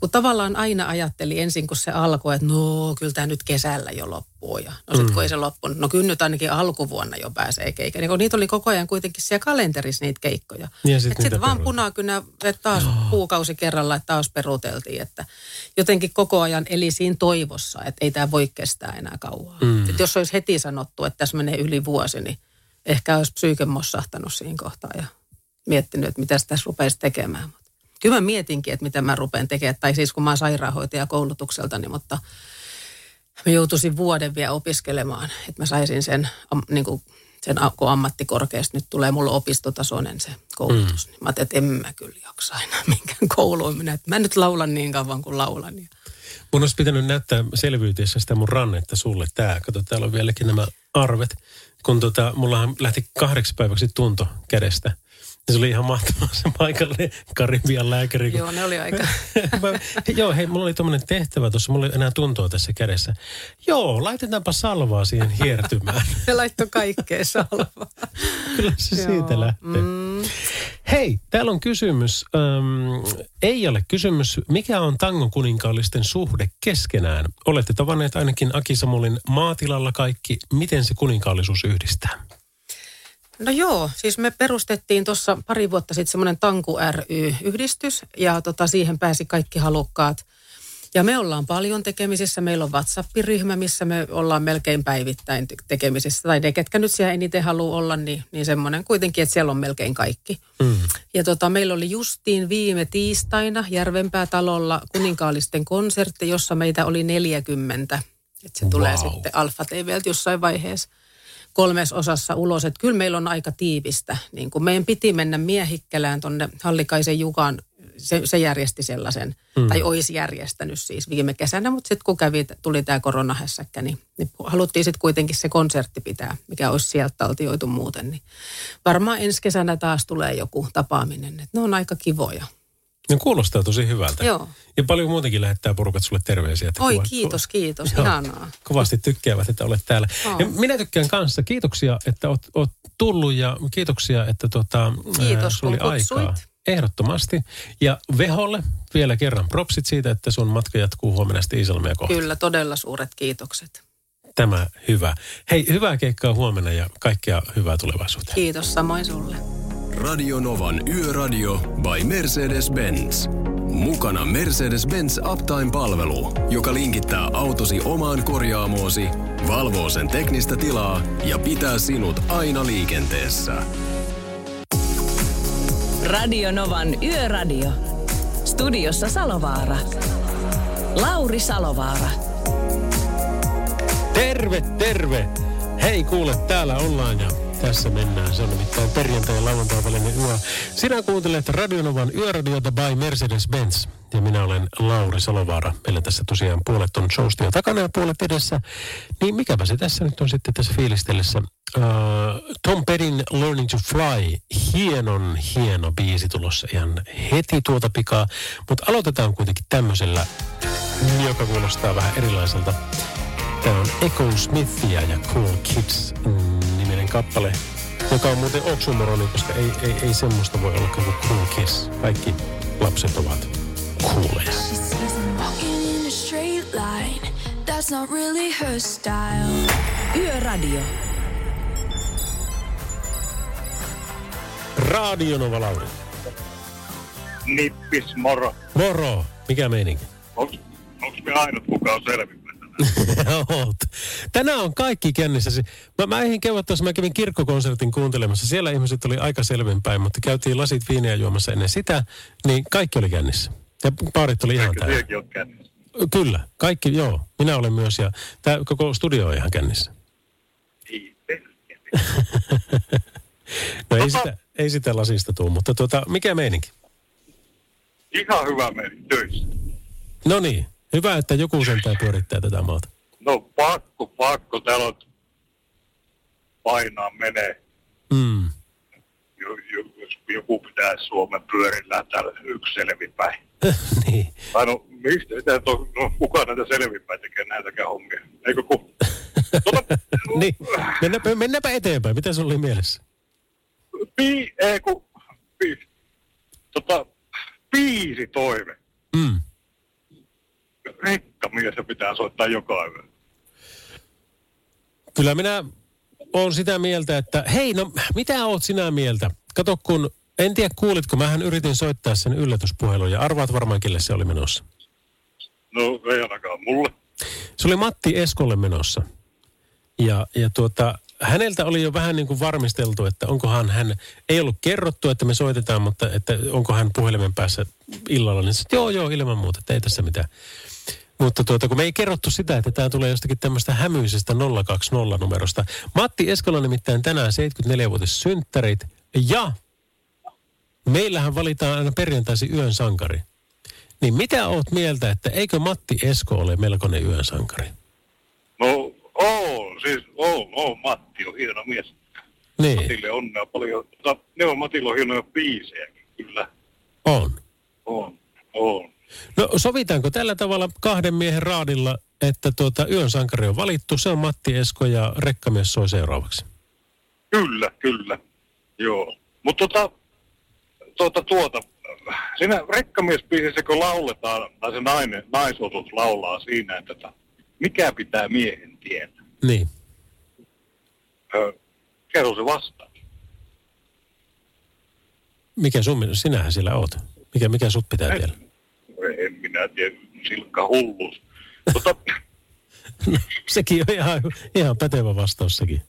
kun tavallaan aina ajatteli ensin, kun se alkoi, että no kyllä tämä nyt kesällä jo loppuu. Ja no sitten Mm. kun ei se loppunut, no kyllä nyt ainakin alkuvuonna jo pääsee keikkaan. Niin niitä oli koko ajan kuitenkin siellä kalenterissa niitä keikkoja. Ja sit Sitten niitä sit vaan peruutettiin. punakynä, että taas kuukausi kerralla, että taas peruuteltiin. Että jotenkin koko ajan eli siinä toivossa, että ei tämä voi kestää enää kauan. Mm. Et jos olisi heti sanottu, että tässä menee yli vuosi, niin ehkä olisi psyyke mossahtanut siinä kohtaa ja miettinyt, että mitä tässä rupeaisi tekemään. Kyllä mä mietinkin, että mitä mä rupean tekemään. Tai siis kun mä oon sairaanhoitaja koulutukseltani, mutta mä joutuisin vuoden vielä opiskelemaan, että mä saisin sen, am- niin kuin, sen kun ammattikorkeasta nyt tulee mulle opistotasoinen se koulutus. Mm. Niin mä ajattelin, että en mä kyllä jaksa enää minkään kouluun mennä. Että Mä nyt laulan niin kauan kuin laulan. Ja Mun olisi pitänyt näyttää selvyytessä sitä mun rannetta sulle. Tää, kato, täällä on vieläkin nämä arvet. Kun tota, mullahan lähti kahdeksi päiväksi tunto kädestä. Ja se oli ihan mahtavaa se paikallinen Karibian lääkäri. kun- Joo, ne oli aika. Mä, joo, hei, mulla oli tommonen tehtävä tuossa, mulla ei enää tuntoa tässä kädessä. Joo, laitetaanpa salvaa siihen hiertymään. Se laittoi kaikkea salvaa. Kyllä se Joo, siitä lähtee. Mm. Hei, täällä on kysymys. Ähm, ei ole kysymys, mikä on tangon kuninkaallisten suhde keskenään? Olette tavanneet ainakin Aki Samulin maatilalla kaikki. Miten se kuninkaallisuus yhdistää? No joo, siis me perustettiin tuossa pari vuotta sitten semmoinen Tanku ry-yhdistys ja tota, siihen pääsi kaikki halukkaat. Ja me ollaan paljon tekemisissä. Meillä on WhatsApp-ryhmä, missä me ollaan melkein päivittäin te- tekemisissä. Tai ne, ketkä nyt siellä eniten haluaa olla, niin, niin semmoinen kuitenkin, että siellä on melkein kaikki. Mm. Ja tota, meillä oli justiin viime tiistaina Järvenpää talolla kuninkaallisten konsertti, jossa meitä oli 40. Että se tulee Wow. sitten Alfa TVltä jossain vaiheessa kolmes osassa ulos. Että kyllä meillä on aika tiivistä. Niin kun meidän piti mennä Miehikkälään tuonne Hallikaisen Jukan, se, se järjesti sellaisen, mm. tai olisi järjestänyt siis viime kesänä, mutta sitten kun kävi, tuli tämä koronahässäkkä, niin, niin haluttiin sitten kuitenkin se konsertti pitää, mikä olisi sieltä taltioitu muuten. Niin varmaan ensi kesänä taas tulee joku tapaaminen, että ne on aika kivoja. Ne kuulostaa tosi hyvältä. Joo. Ja paljon muutenkin lähettää porukat sulle terveisiä. Että Oi kuva- kiitos, kiitos, Joo. ihanaa. Kovasti tykkäävät, että olet täällä. Oo. Ja minä tykkään kanssa. Kiitoksia, että oot, oot tullut ja kiitoksia, että tota, Kiitos, ää, sulla oli kun kutsuit. aikaa. Ehdottomasti. Ja Veholle vielä kerran propsit siitä, että sun matka jatkuu huomenna sitten Iisalmea kohti. Kyllä, todella suuret kiitokset. Tämä hyvä. Hei, hyvää keikkaa huomenna ja kaikkea hyvää tulevaisuuteen. Kiitos samoin sulle. Radio Novan Yöradio by Mercedes-Benz. Mukana Mercedes-Benz Uptime-palvelu, joka linkittää autosi omaan korjaamoosi, valvoo sen teknistä tilaa ja pitää sinut aina liikenteessä. Radio Novan Yöradio. Studiossa Salovaara. Lauri Salovaara. Terve, terve! Hei kuule, täällä ollaan ja tässä mennään. Se on nimittäin perjantai- ja lauantai välinen yö. Sinä kuuntelet Radionovan yöradiota by Mercedes-Benz. Ja minä olen Lauri Salovaara. Meillä tässä tosiaan puolet on showsta jo takana ja puolet edessä. Niin mikäpä se tässä nyt on sitten tässä fiilistellessä. Uh, Tom Pettin Learning to Fly. Hienon, hieno biisi tulossa ihan heti tuota pikaa. Mutta aloitetaan kuitenkin tämmöisellä, joka kuulostaa vähän erilaiselta. Tämä on Echo Smithia ja Cool Kids mm, kappale, joka on muuten oksymoroni, koska ei, ei, ei semmoista voi olla kuin Cool Kids. Kaikki lapset ovat cooleja. She sees him walking in a straight line. That's not really her style. Yöradio. Radionova Lauri. Nippis, moro. Moro. Mikä meininki? Onks, onks me ainut, kuka on selvinnyt? Oot. Tänään on kaikki kännissä. Mä, mä eihin kevät tuossa, mä kävin kirkkokonsertin kuuntelemassa. Siellä ihmiset oli aika selvinpäin, mutta käytiin lasit viiniä juomassa ennen sitä, niin kaikki oli kännissä. Ja baarit oli ihan täynnä. kännissä? Kyllä, kaikki, joo. Minä olen myös ja tämä koko studio on ihan kännissä. Ei, No ei sitä, ei sitä lasista tule, mutta tuota, mikä meininki? Ihan hyvä meni töissä. No niin, hyvä, että joku sentään pyörittää tätä maata. No pakko, pakko. Täällä on painaa menee. Mm. Jo, jo, jos joku pitää Suomen pyörillä täällä yksi selvipäin. niin. Tai no, mistä sitä on, no, kuka näitä selvipäin tekee näitäkään hommia? Eikö ku? niin. Mennäpä, mennäpä eteenpäin. Mitä sulla oli mielessä? Pi, ei ku, pi, tota, biisi toive. Mm. Rekkamies se pitää soittaa joka yö. Kyllä minä olen sitä mieltä, että hei, no mitä oot sinä mieltä? Kato, kun en tiedä kuulitko, mähän yritin soittaa sen yllätyspuhelun ja arvaat varmaan, kelle se oli menossa. No ei ainakaan mulle. Se oli Matti Eskolle menossa. Ja, ja tuota, häneltä oli jo vähän niin kuin varmisteltu, että onkohan hän, ei ollut kerrottu, että me soitetaan, mutta että onko hän puhelimen päässä illalla, niin sitten joo, joo, ilman muuta, että ei tässä mitään. Mutta tuota, kun me ei kerrottu sitä, että tämä tulee jostakin tämmöistä hämyisestä 020-numerosta. Matti Eskola nimittäin tänään 74-vuotis synttärit ja meillähän valitaan aina perjantaisin yön sankari. Niin mitä oot mieltä, että eikö Matti Esko ole melkoinen yön sankari? No, oo, siis oo, oo, Matti on hieno mies. Niin, Matille onnea paljon. Tota, ne on Matilla on hienoja biisejäkin, kyllä. on. On, on. No sovitaanko tällä tavalla kahden miehen raadilla, että tuota, yön sankari on valittu, se on Matti Esko ja rekkamies soi seuraavaksi. Kyllä, kyllä. Joo. Mutta tota, tuota, tuota, siinä rekkamiesbiisissä kun lauletaan, tai se nainen, naisotus laulaa siinä, että tota, mikä pitää miehen tietää. Niin. Ö, kerro se vastaan. Mikä sun, sinähän siellä oot? Mikä, mikä sut pitää vielä? En minä tiedä, silkka hulluus. Mutta Sekin on ihan, ihan pätevä vastaus sekin.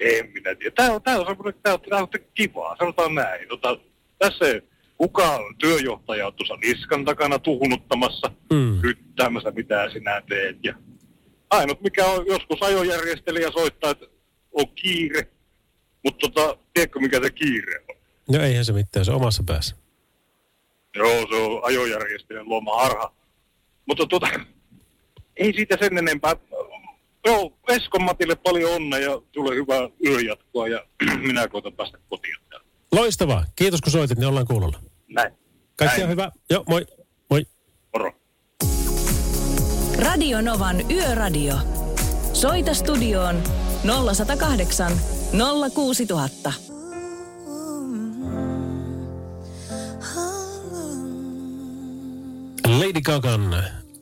en minä tiedä. Tämä on, tämä on semmoinen, tämä on, tämä on kivaa, sanotaan näin. Tota, tässä ei kukaan työjohtaja on tuossa niskan takana tuhunuttamassa, Mm. mitä sinä teet. Ja ainut mikä on joskus ajojärjestelijä soittaa, että on kiire. Mutta tota, tiedätkö mikä se kiire on? No eihän se mitään, se on omassa päässä. Joo, se on ajojärjestelijän luoma harha. Mutta tota, ei siitä sen enempää. Joo, Eskon Matille paljon onnea ja tule hyvää yöjatkoa ja minä koitan päästä kotiin. Loistavaa. Kiitos kun soitit, niin ollaan kuulolla. Näin. Kaikkea hyvää. Joo, moi. Moi. Moro. Radio Novan Yöradio. Soita studioon 0108 06000. Lady Gagan,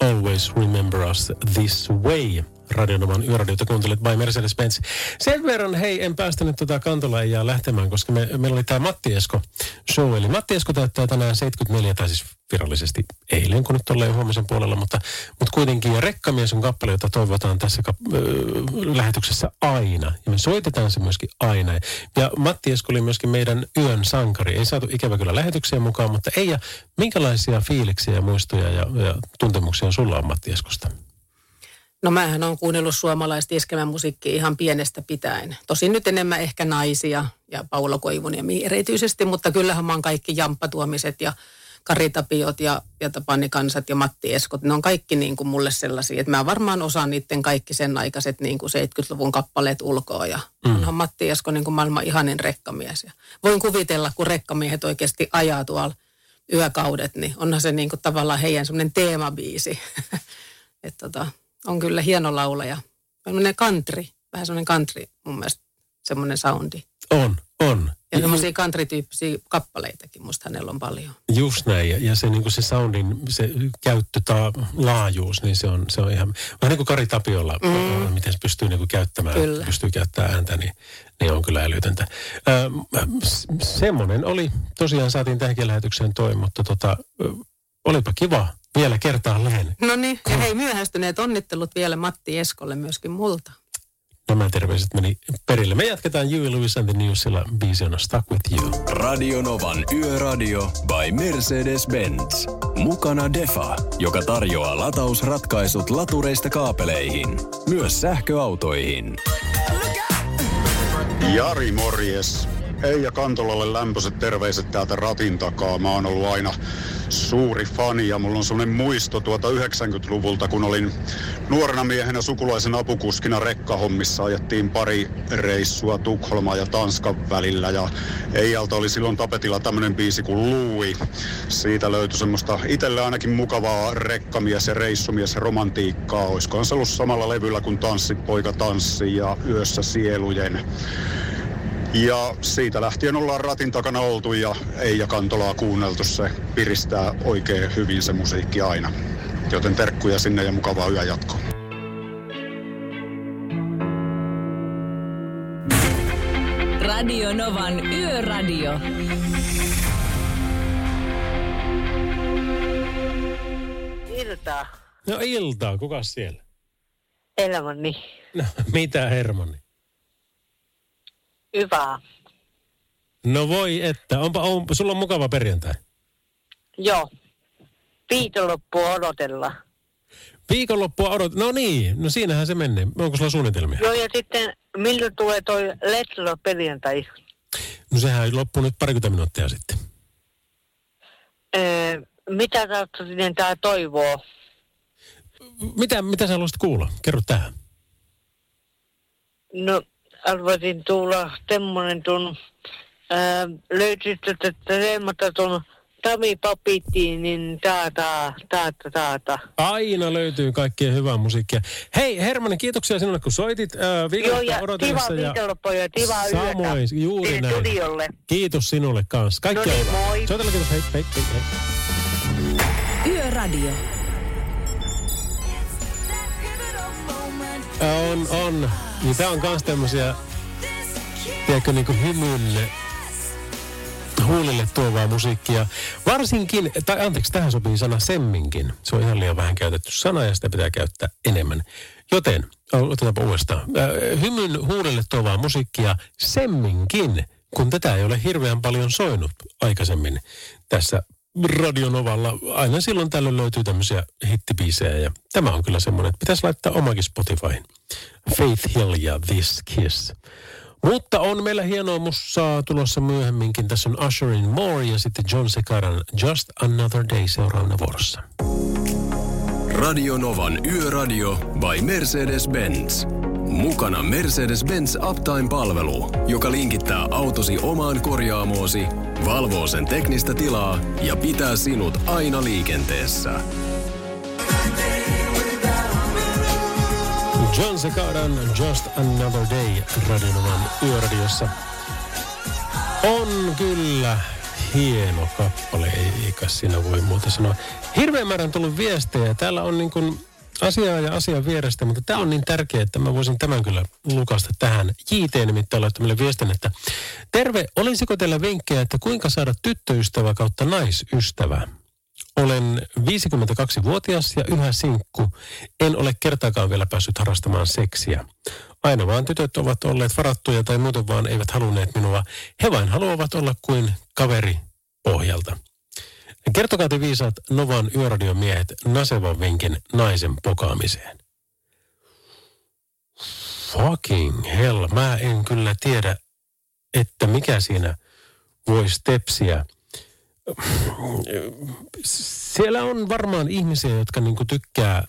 Always Remember Us This Way. Radionovan yöradiota kuuntelet by Mercedes-Benz. Sen verran, hei, en päästänyt tota Kantola lähtemään, koska me, meillä oli tämä Matti Esko show. Eli Matti Esko täyttää tänään 74, tai siis virallisesti eilen, kun nyt ollaan huomisen puolella, mutta, mutta kuitenkin. Ja Rekkamies on kappale, jota toivotaan tässä kap- ö, lähetyksessä aina. Ja me soitetaan se myöskin aina. Ja Matti Esko oli myöskin meidän yön sankari. Ei saatu ikävä kyllä lähetyksiä mukaan, mutta ei. Ja minkälaisia fiiliksiä ja muistoja ja, ja tuntemuksia sulla on Matti Eskosta? No mähän on kuunnellut suomalaista iskelmän musiikkia ihan pienestä pitäen. Tosin nyt enemmän ehkä naisia ja Paula Koivuniemi erityisesti, mutta kyllähän mä oon kaikki jamppatuomiset ja Kari Tapiot ja, ja Tapani Kansat ja Matti Eskot. Ne on kaikki niin kuin mulle sellaisia, että mä varmaan osaan niiden kaikki sen aikaiset niin kuin 70-luvun kappaleet ulkoa. Ja mm. onhan Matti Esko niin kuin maailman ihanin rekkamies. Ja voin kuvitella, kun rekkamiehet oikeasti ajaa tuolla yökaudet, niin onhan se niin kuin tavallaan heidän semmoinen teemabiisi. että tota, on kyllä hieno laulaja. Semmoinen country, vähän semmoinen country mun mielestä semmoinen soundi. On, on. Ja semmoisia country-tyyppisiä kappaleitakin musta hänellä on paljon. Just näin, ja, ja se, niin se soundin se käyttö tai laajuus, niin se on, se on ihan, vähän niin kuin Kari Tapiolla, mm. miten se pystyy niin kuin käyttämään, kyllä. pystyy käyttämään ääntä, niin, niin on kyllä älytöntä. Ö, semmoinen oli, tosiaan saatiin tähänkin lähetykseen toi, mutta tota, olipa kiva vielä kertaalleen. No niin, ja hei myöhästyneet onnittelut vielä Matti Eskolle myöskin multa. Nämä terveiset meni perille. Me jatketaan Huey Lewis and the Newsilla. Biisi on Stuck With You. Radio Novan Yöradio by Mercedes-Benz. Mukana Defa, joka tarjoaa latausratkaisut latureista kaapeleihin. Myös sähköautoihin. Jari, morjes. Eija Kantolalle lämpöiset terveiset täältä ratin takaa. Mä oon ollut aina suuri fani ja mulla on sellainen muisto tuota 90-luvulta, kun olin nuorena miehenä sukulaisen apukuskina rekkahommissa. Ajettiin pari reissua Tukholma ja Tanskan välillä ja Eijalta oli silloin tapetilla tämmöinen biisi kuin Louis. Siitä löytyi semmoista itselle ainakin mukavaa rekkamies ja reissumies romantiikkaa. Olisikohan se ollut samalla levyllä kuin Tanssit poika tanssi ja Yössä sielujen. Ja siitä lähtien ollaan ratin takana oltu ja Eija Kantolaa kuunneltu. Se piristää oikein hyvin se musiikki aina. Joten terkkuja sinne ja mukavaa yöjatkoa. Radio Novan Yöradio. Iltaa. No iltaa, kuka siellä? Elämäni. No, mitä Hermanni? Hyvää. No voi että, onpa, on, sulla on mukava perjantai. Joo. Viikonloppua odotella. Viikonloppua odot... No niin, no siinähän se menee. Onko sulla suunnitelmia? Joo, ja sitten milloin tulee toi Let's perjantai? No sehän loppuu nyt parikymmentä minuuttia sitten. Öö, mitä sinne tää toivoo? Mitä, mitä sä haluaisit kuulla? Kerro tähän. No, arvasin tulla semmoinen tuon, löytyisikö tätä teemata tuon Tami Papittiin, niin taata, taata, taata. Aina löytyy kaikkea hyvää musiikkia. Hei Hermanni, kiitoksia sinulle kun soitit äh, Joo, ja kiva viikonloppua ja kiva Samoin, yötä. juuri näin. Studiolle. Kiitos sinulle kanssa. Kaikkea no niin, hyvää. moi. Soitella kiitos, hei, hei, hei, hei. Yöradio. On, on. Niin tää on kans tämmösiä, tiedätkö, niinku hymylle, huulille tuovaa musiikkia. Varsinkin, tai anteeksi, tähän sopii sana semminkin. Se on ihan liian vähän käytetty sana ja sitä pitää käyttää enemmän. Joten, otetaanpa uudestaan. Hymyn huulille tuovaa musiikkia semminkin, kun tätä ei ole hirveän paljon soinut aikaisemmin tässä Radionovalla. Aina silloin tällöin löytyy tämmöisiä hittibiisejä ja tämä on kyllä semmoinen, että pitäisi laittaa omakin Spotifyin. Faith Hill ja This Kiss. Mutta on meillä hienoa musaa tulossa myöhemminkin. Tässä on Usherin More ja sitten John Sekaran Just Another Day seuraavana vuorossa. Radio Novan Yöradio by Mercedes-Benz. Mukana Mercedes-Benz Uptime-palvelu, joka linkittää autosi omaan korjaamoosi, valvoo sen teknistä tilaa ja pitää sinut aina liikenteessä. John Sekaran Just Another Day Radionovan yöradiossa. On kyllä hieno kappale, eikä siinä voi muuta sanoa. Hirveän määrän tullut viestejä. Täällä on niin kuin asiaa ja asian vierestä, mutta tämä on niin tärkeä, että mä voisin tämän kyllä lukasta tähän. JT nimittäin laittoi meille viestin, että terve, olisiko teillä vinkkejä, että kuinka saada tyttöystävä kautta naisystävä? Olen 52-vuotias ja yhä sinkku. En ole kertaakaan vielä päässyt harrastamaan seksiä. Aina vaan tytöt ovat olleet varattuja tai muuten vaan eivät halunneet minua. He vain haluavat olla kuin kaveri pohjalta. Kertokaa te viisaat Novan yöradion miehet nasevan vinkin naisen pokaamiseen. Fucking hell, mä en kyllä tiedä, että mikä siinä voisi tepsiä. Siellä on varmaan ihmisiä, jotka niinku tykkää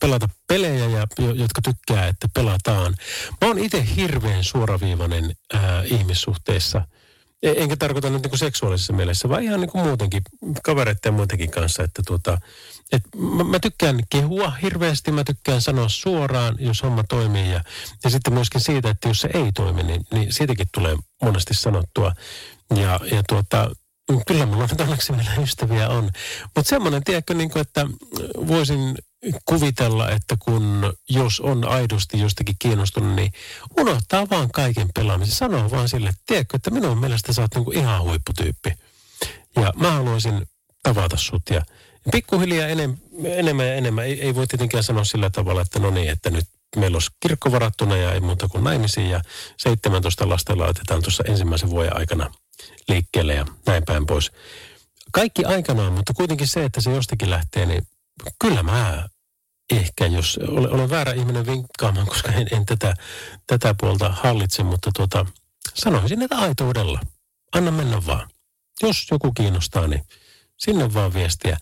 pelata pelejä ja jo- jotka tykkää, että pelataan. Mä oon itse hirveän suoraviivainen ää, ihmissuhteissa. E- Enkä tarkoita nyt niinku seksuaalisessa mielessä, vaan ihan niinku muutenkin kavereiden ja muidenkin kanssa. Että tuota, et mä, mä, tykkään kehua hirveästi, mä tykkään sanoa suoraan, jos homma toimii. Ja, ja sitten myöskin siitä, että jos se ei toimi, niin, niin siitäkin tulee monesti sanottua. Ja, ja tuota, Kyllä mulla nyt onneksi ystäviä on. Mutta semmoinen, tiedätkö, niin kuin, että voisin kuvitella, että kun jos on aidosti jostakin kiinnostunut, niin unohtaa vaan kaiken pelaamisen. Sanoo vaan sille, että tiedätkö, että minun mielestä sä oot niin kuin ihan huipputyyppi. Ja mä haluaisin tavata sut ja pikkuhiljaa enem, enemmän ja enemmän. Ei, ei voi tietenkään sanoa sillä tavalla, että no niin, että nyt meillä olisi kirkko varattuna ja ei muuta kuin naimisiin ja 17 lasta laitetaan tuossa ensimmäisen vuoden aikana liikkeelle ja näin päin pois. Kaikki aikanaan, mutta kuitenkin se, että se jostakin lähtee, niin kyllä mä ehkä, jos olen, olen väärä ihminen vinkkaamaan, koska en, en tätä, tätä puolta hallitse, mutta tuota, sanoisin, että aitoudella. Anna mennä vaan. Jos joku kiinnostaa, niin sinne vaan viestiä.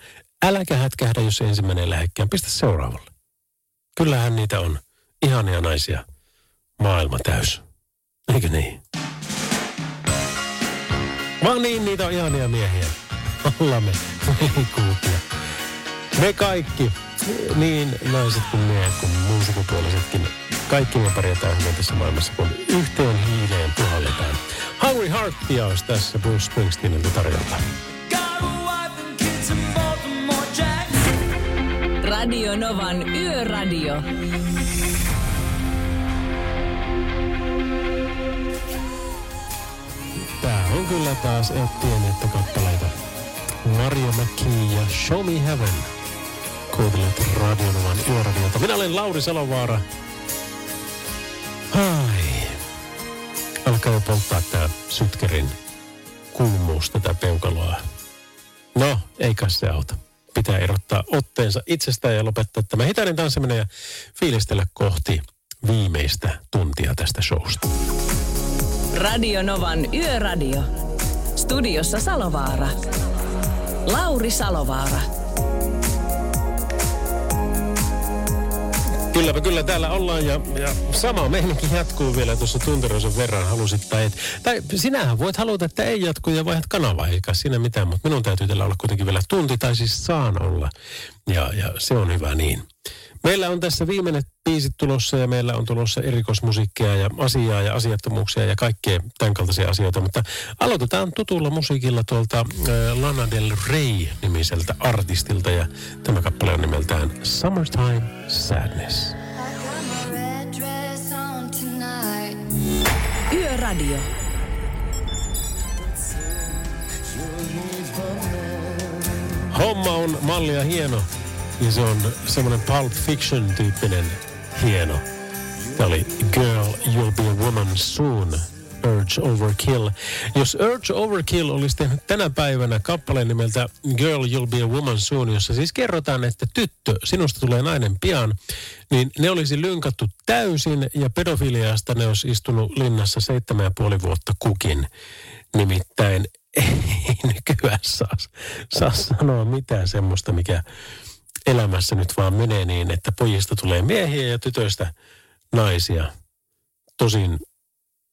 Äläkä hätkähdä, jos ensimmäinen lähekkään. Pistä seuraavalle. Kyllähän niitä on ihania naisia. Maailma täys. Eikö niin? Vaan niin, niitä on ihania miehiä. Ollaan me kuutia. Me kaikki, niin naiset kuin miehet kuin muun sukupuolisetkin, kaikki me pärjätään hyvin tässä maailmassa, kun yhteen hiileen puhalletaan. Hungry Heartia olisi tässä Bruce Springsteenilta tarjolta. Radio Novan Yöradio. Tää on kyllä taas pieniä kappaleita. Mario McKee ja Show Me Heaven. Kuuntelet Radionovan yöradiota. Minä olen Lauri Salovaara. Ai. Alkaa jo polttaa tää sytkerin kuumuus tätä peukaloa. No, ei kai se auta. Pitää erottaa otteensa itsestään ja lopettaa tämä hitainen tanssiminen ja fiilistellä kohti viimeistä tuntia tästä showsta. Radio Novan Yöradio. Studiossa Salovaara. Lauri Salovaara. Kylläpä kyllä täällä ollaan ja, ja sama meininki jatkuu vielä tuossa tunteroisen verran halusit tai et. Tai sinähän voit haluta, että ei jatku ja vaihdat kanavaa, eikä siinä mitään, mutta minun täytyy tällä olla kuitenkin vielä tunti tai siis saan olla. Ja, ja se on hyvä niin. Meillä on tässä viimeinen biisit tulossa ja meillä on tulossa erikoismusiikkia ja asiaa ja asiattomuuksia ja kaikkea tämän kaltaisia asioita. Mutta aloitetaan tutulla musiikilla tuolta äh, Lana Del Rey-nimiseltä artistilta ja tämä kappale on nimeltään Summertime Sadness. Yöradio. Homma on mallia hieno ja se on semmoinen Pulp Fiction-tyyppinen hieno. Tämä oli Girl, You'll Be a Woman Soon, Urge Overkill. Jos Urge Overkill olisi tehnyt tänä päivänä kappaleen nimeltä Girl, You'll Be a Woman Soon, jossa siis kerrotaan, että tyttö, sinusta tulee nainen pian, niin ne olisi lynkattu täysin ja pedofiliasta ne olisi istunut linnassa seitsemän ja puoli vuotta kukin. Nimittäin ei nykyään saa, saa sanoa mitään semmoista, mikä elämässä nyt vaan menee niin, että pojista tulee miehiä ja tytöistä naisia. Tosin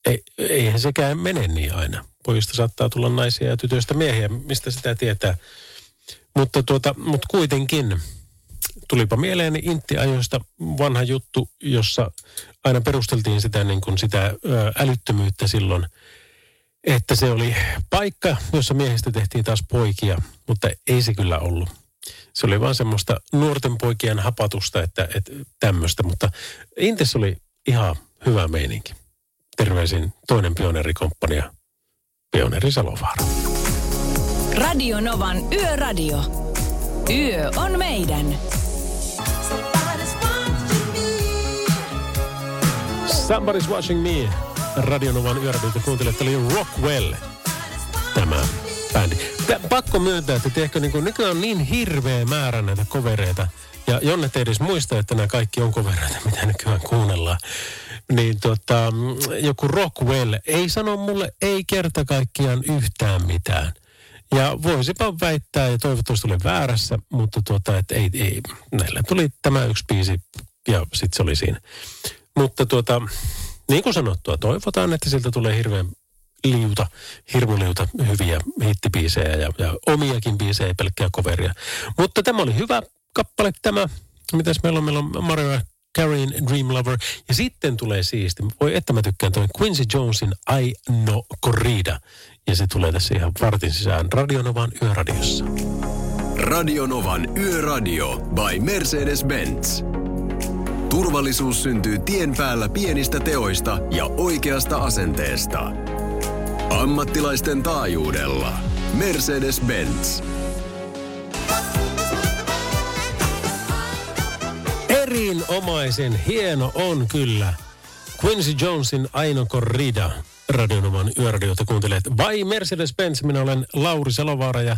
ei, eihän sekään mene niin aina. Pojista saattaa tulla naisia ja tytöistä miehiä, mistä sitä tietää. Mutta, tuota, mutta kuitenkin tulipa mieleeni Intti-ajoista vanha juttu, jossa aina perusteltiin sitä, niin kuin sitä älyttömyyttä silloin, että se oli paikka, jossa miehistä tehtiin taas poikia, mutta ei se kyllä ollut. Se oli vaan semmoista nuorten poikien hapatusta, että, että tämmöistä. Mutta Intes oli ihan hyvä meininki. Terveisin toinen pioneerikomppania, pioneeri Salovaara. Radio Novan Yöradio. Yö on meidän. Somebody's Watching Me. Radionovan yöradiota kuuntelet, oli Rockwell. Tämä bändi. Pakko myöntää, että tiedätkö, niin kuin nykyään on niin hirveä määrä näitä kovereita. Ja Jonne ei edes muista, että nämä kaikki on kovereita, mitä nykyään kuunnellaan. Niin tota, joku Rockwell ei sano mulle ei kerta kaikkiaan yhtään mitään. Ja voisipa väittää, ja toivottavasti olen väärässä, mutta tuota, että ei, ei, näillä tuli tämä yksi biisi ja sitten se oli siinä. Mutta tuota, niin kuin sanottua, toivotaan, että sieltä tulee hirveän liuta, hirmuliuta hyviä hittibiisejä ja, ja omiakin biisejä, ei pelkkää coveria. Mutta tämä oli hyvä kappale tämä. Mitäs meillä on? Meillä on Mario Carey'n Dream Lover. Ja sitten tulee siisti. Voi että mä tykkään tuon Quincy Jonesin I No Corrida. Ja se tulee tässä ihan vartin sisään Radionovan yöradiossa. Radionovan Yöradio by Mercedes-Benz. Turvallisuus syntyy tien päällä pienistä teoista ja oikeasta asenteesta. Ammattilaisten taajuudella. Mercedes-Benz. Erinomaisen hieno on kyllä. Quincy Jonesin Aino Corrida. Radionoman yöradiota kuuntelet. Vai Mercedes-Benz, minä olen Lauri Salovaara ja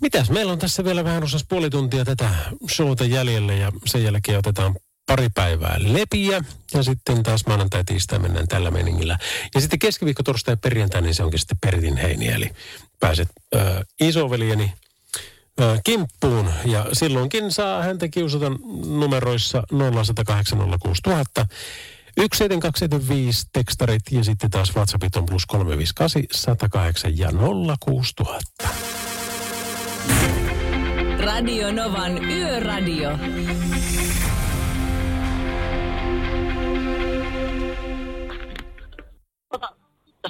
mitäs meillä on tässä vielä vähän osas puoli tuntia tätä showta jäljelle ja sen jälkeen otetaan pari päivää lepiä ja sitten taas maanantai tiistai mennään tällä meningillä. Ja sitten keskiviikko, torstai ja perjantai, niin se onkin sitten Pertin heini, eli pääset äh, isoveljeni äh, kimppuun ja silloinkin saa häntä kiusata numeroissa 0806000. 17275 tekstarit ja sitten taas WhatsAppit on plus 358 108 ja 06000. Radio Novan Yöradio.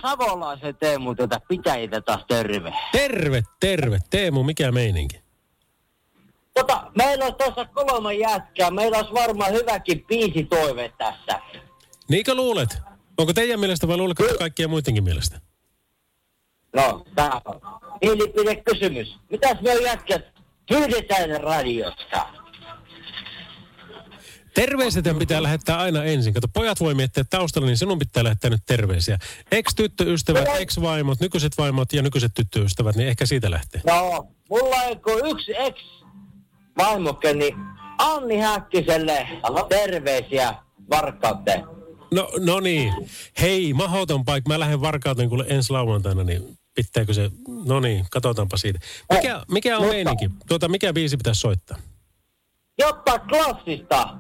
Savolaisen Teemu tätä pitäjitä taas terve. Terve, terve. Teemu, mikä meininki? Tota, meillä on tuossa kolme jätkää. Meillä olisi varmaan hyväkin biisi toive tässä. Niinkö luulet? Onko teidän mielestä vai luuletko kaikkien muidenkin mielestä? No, tää on mielipidekysymys. Mitäs me jätkät pyydetään radiosta? Terveiset pitää lähettää aina ensin. Kato, pojat voi miettiä taustalla, niin sinun pitää lähettää nyt terveisiä. Ex-tyttöystävät, ex-vaimot, nykyiset vaimot ja nykyiset tyttöystävät, niin ehkä siitä lähtee. No, mulla on yksi ex vaimokke, niin Anni Häkkiselle terveisiä varkkauteen. No, no niin. Hei, mahoton paikka. Mä lähden varkauteen kuule ensi lauantaina, niin pitääkö se... No niin, katsotaanpa siitä. Mikä, mikä on mutta- meininki? Tuota, mikä biisi pitäisi soittaa? Jotta klassista.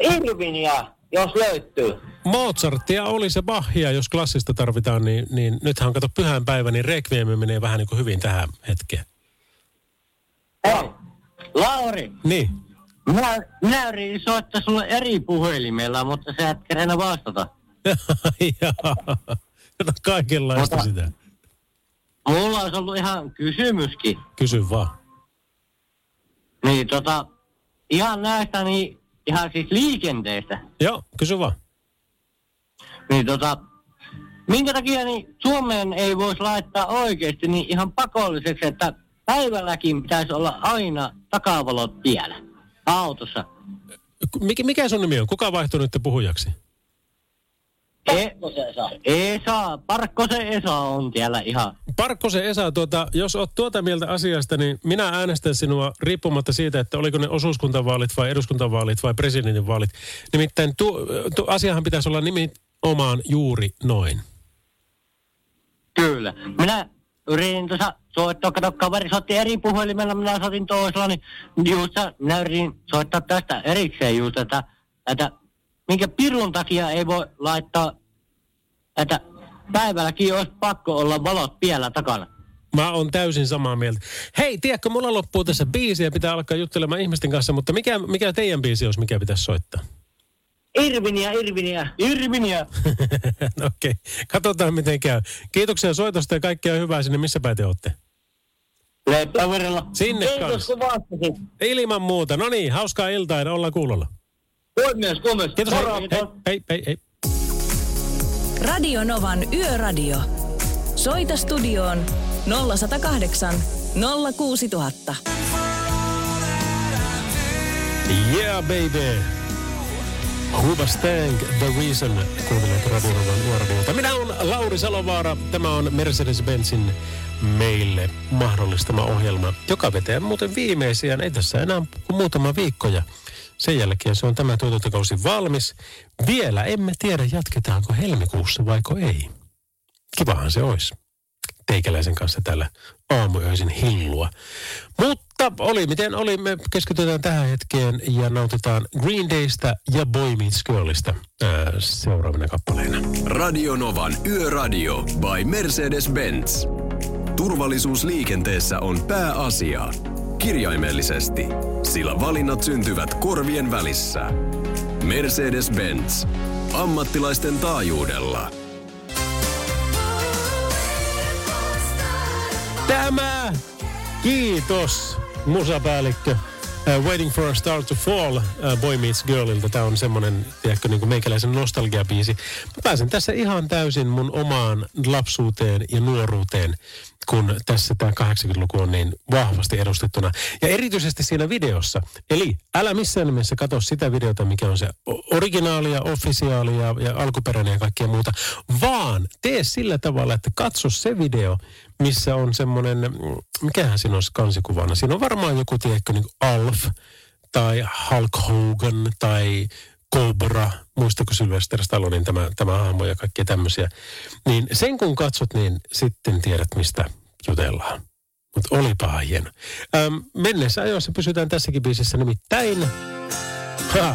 Irvinia, jos löytyy. Mozartia oli se Bachia, jos klassista tarvitaan, niin, niin nythän on kato pyhän päivä, niin Requiem menee vähän niin kuin hyvin tähän hetkeen. Hei, Lauri, Niin. minä, minä yritin soittaa sulle eri puhelimella, mutta sä et kerenä vastata. Jaa. Kaikenlaista Mutta- sitä. Mulla olisi ollut ihan kysymyskin. Kysy vaan. Niin tota, ihan näistä, niin ihan siis liikenteestä. Joo, kysy vaan. Niin tota, minkä takia niin Suomeen ei voisi laittaa oikeasti niin ihan pakolliseksi, että päivälläkin pitäisi olla aina takavalot tiellä autossa. Mikä, mikä sun nimi on? Kuka vaihtoi nyt puhujaksi? Esa. Esa, Parkkosen Esa on siellä ihan. Parkkosen Esa, tuota, jos oot tuota mieltä asiasta, niin minä äänestän sinua riippumatta siitä, että oliko ne osuuskuntavaalit vai eduskuntavaalit vai presidentinvaalit. Nimittäin tu, tu, asiahan pitäisi olla nimenomaan juuri noin. Kyllä. Minä yritin tuossa soittaa, kato kaveri soitti eri puhelimella, minä soitin toisella, niin just minä yritin soittaa tästä erikseen just, että, että minkä pirun takia ei voi laittaa, että päivälläkin olisi pakko olla valot piellä takana. Mä oon täysin samaa mieltä. Hei, tiedätkö, mulla loppuu tässä biisi ja pitää alkaa juttelemaan ihmisten kanssa, mutta mikä, mikä teidän biisi olisi, mikä pitäisi soittaa? Irviniä, Irviniä, Irviniä. no Okei, okay. katsotaan miten käy. Kiitoksia soitosta ja kaikkea hyvää sinne, missä päin te olette? Sinne Kiitos kanssa. Ilman muuta. No niin, hauskaa iltaa ja ollaan kuulolla. Puhemies, kuumies. Kiitos. Moro. Hei, hei, hei, hei. Radio Novan Yöradio. Soita studioon 0108 06000. Yeah, baby. Huba Stank, The Reason, kuuntelet Radionovan yöradiota. Minä olen Lauri Salovaara. Tämä on Mercedes-Benzin meille mahdollistama ohjelma, joka vetää muuten viimeisiä. Ei tässä enää kuin muutama viikko ja sen jälkeen se on tämä tuotantokausi valmis. Vielä emme tiedä, jatketaanko helmikuussa vaiko ei. Kivahan se olisi teikäläisen kanssa täällä aamuöisin hillua. Mutta oli miten oli, me keskitytään tähän hetkeen ja nautitaan Green Daystä ja Boy Meets Girlista ää, seuraavana kappaleena. Radio Novan Yöradio by Mercedes-Benz. Turvallisuus liikenteessä on pääasia. Kirjaimellisesti, sillä valinnat syntyvät korvien välissä. Mercedes-Benz. Ammattilaisten taajuudella. Tämä! Kiitos, musapäällikkö. Uh, Waiting for a Star to Fall, uh, Boy Meets Girlilta. Tämä on semmoinen, tiedätkö, niin kuin meikäläisen nostalgiabiisi. Mä pääsen tässä ihan täysin mun omaan lapsuuteen ja nuoruuteen, kun tässä tämä 80-luku on niin vahvasti edustettuna. Ja erityisesti siinä videossa. Eli älä missään nimessä katso sitä videota, mikä on se originaalia, officiaalia ja alkuperäinen ja kaikkea muuta, vaan tee sillä tavalla, että katso se video, missä on semmoinen, mm, mikähän siinä olisi kansikuvana. Siinä on varmaan joku, tiedätkö, niin Alf tai Hulk Hogan tai Cobra, muistako Sylvester Stallonein tämä, tämä hahmo ja kaikkia tämmöisiä. Niin sen kun katsot, niin sitten tiedät, mistä jutellaan. Mutta olipa hieno. Ähm, mennessä ajoissa pysytään tässäkin biisissä nimittäin. Ha!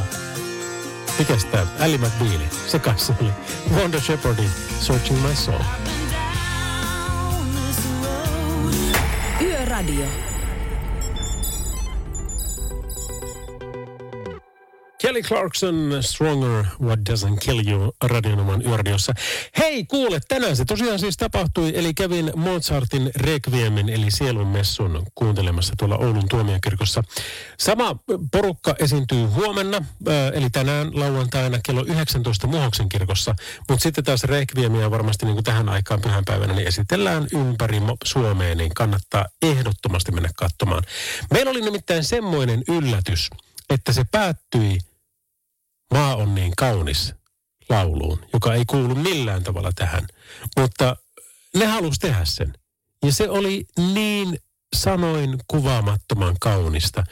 Mikäs tää? Ally McBeal. Se kanssa oli. Wanda Shepherdin Searching My Soul. Yöradio. Kelly Clarkson, Stronger, What Doesn't Kill You, radionoman yöradiossa. Hei, kuule, tänään se tosiaan siis tapahtui, eli kävin Mozartin Requiemin, eli sielunmessun kuuntelemassa tuolla Oulun tuomiokirkossa. Sama porukka esiintyy huomenna, äh, eli tänään lauantaina kello 19 Muhoksen kirkossa, mutta sitten taas Requiemia varmasti niin kuin tähän aikaan pyhänpäivänä niin esitellään ympäri Suomea, niin kannattaa ehdottomasti mennä katsomaan. Meillä oli nimittäin semmoinen yllätys, että se päättyi Maa on niin kaunis lauluun, joka ei kuulu millään tavalla tähän. Mutta ne halusi tehdä sen. Ja se oli niin sanoin kuvaamattoman kaunista.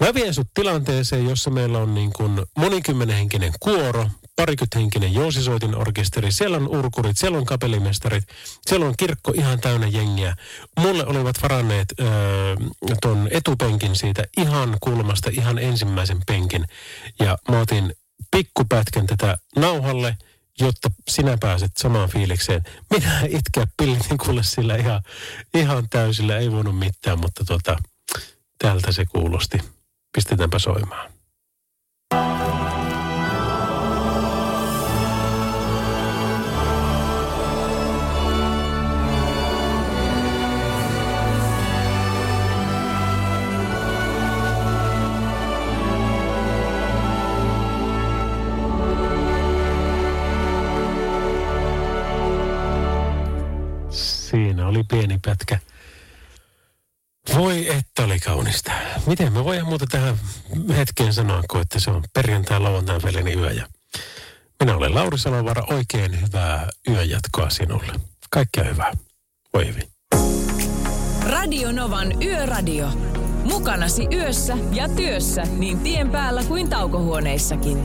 Mä vien sut tilanteeseen, jossa meillä on niin kuin monikymmenenhenkinen kuoro, parikymmenhenkinen joosisoitin orkesteri, siellä on urkurit, siellä on kapellimestarit, siellä on kirkko ihan täynnä jengiä. Mulle olivat varanneet öö, ton etupenkin siitä ihan kulmasta, ihan ensimmäisen penkin. Ja mä otin pikkupätkän tätä nauhalle, jotta sinä pääset samaan fiilikseen. Minä itkeä pillitin kuule sillä ihan, ihan täysillä, ei voinut mitään, mutta tota, tältä se kuulosti. Pistetäänpä soimaan. Oli pieni pätkä. Voi että oli kaunista. Miten me voidaan muuta tähän hetkeen sanoa, kun että se on perjantai, lauantai välinen yö. Ja minä olen Lauri Salovara, oikein hyvää yöjatkoa sinulle. Kaikkea hyvää. Voi hyvin. Radio Novan Yöradio. Mukanasi yössä ja työssä niin tien päällä kuin taukohuoneissakin.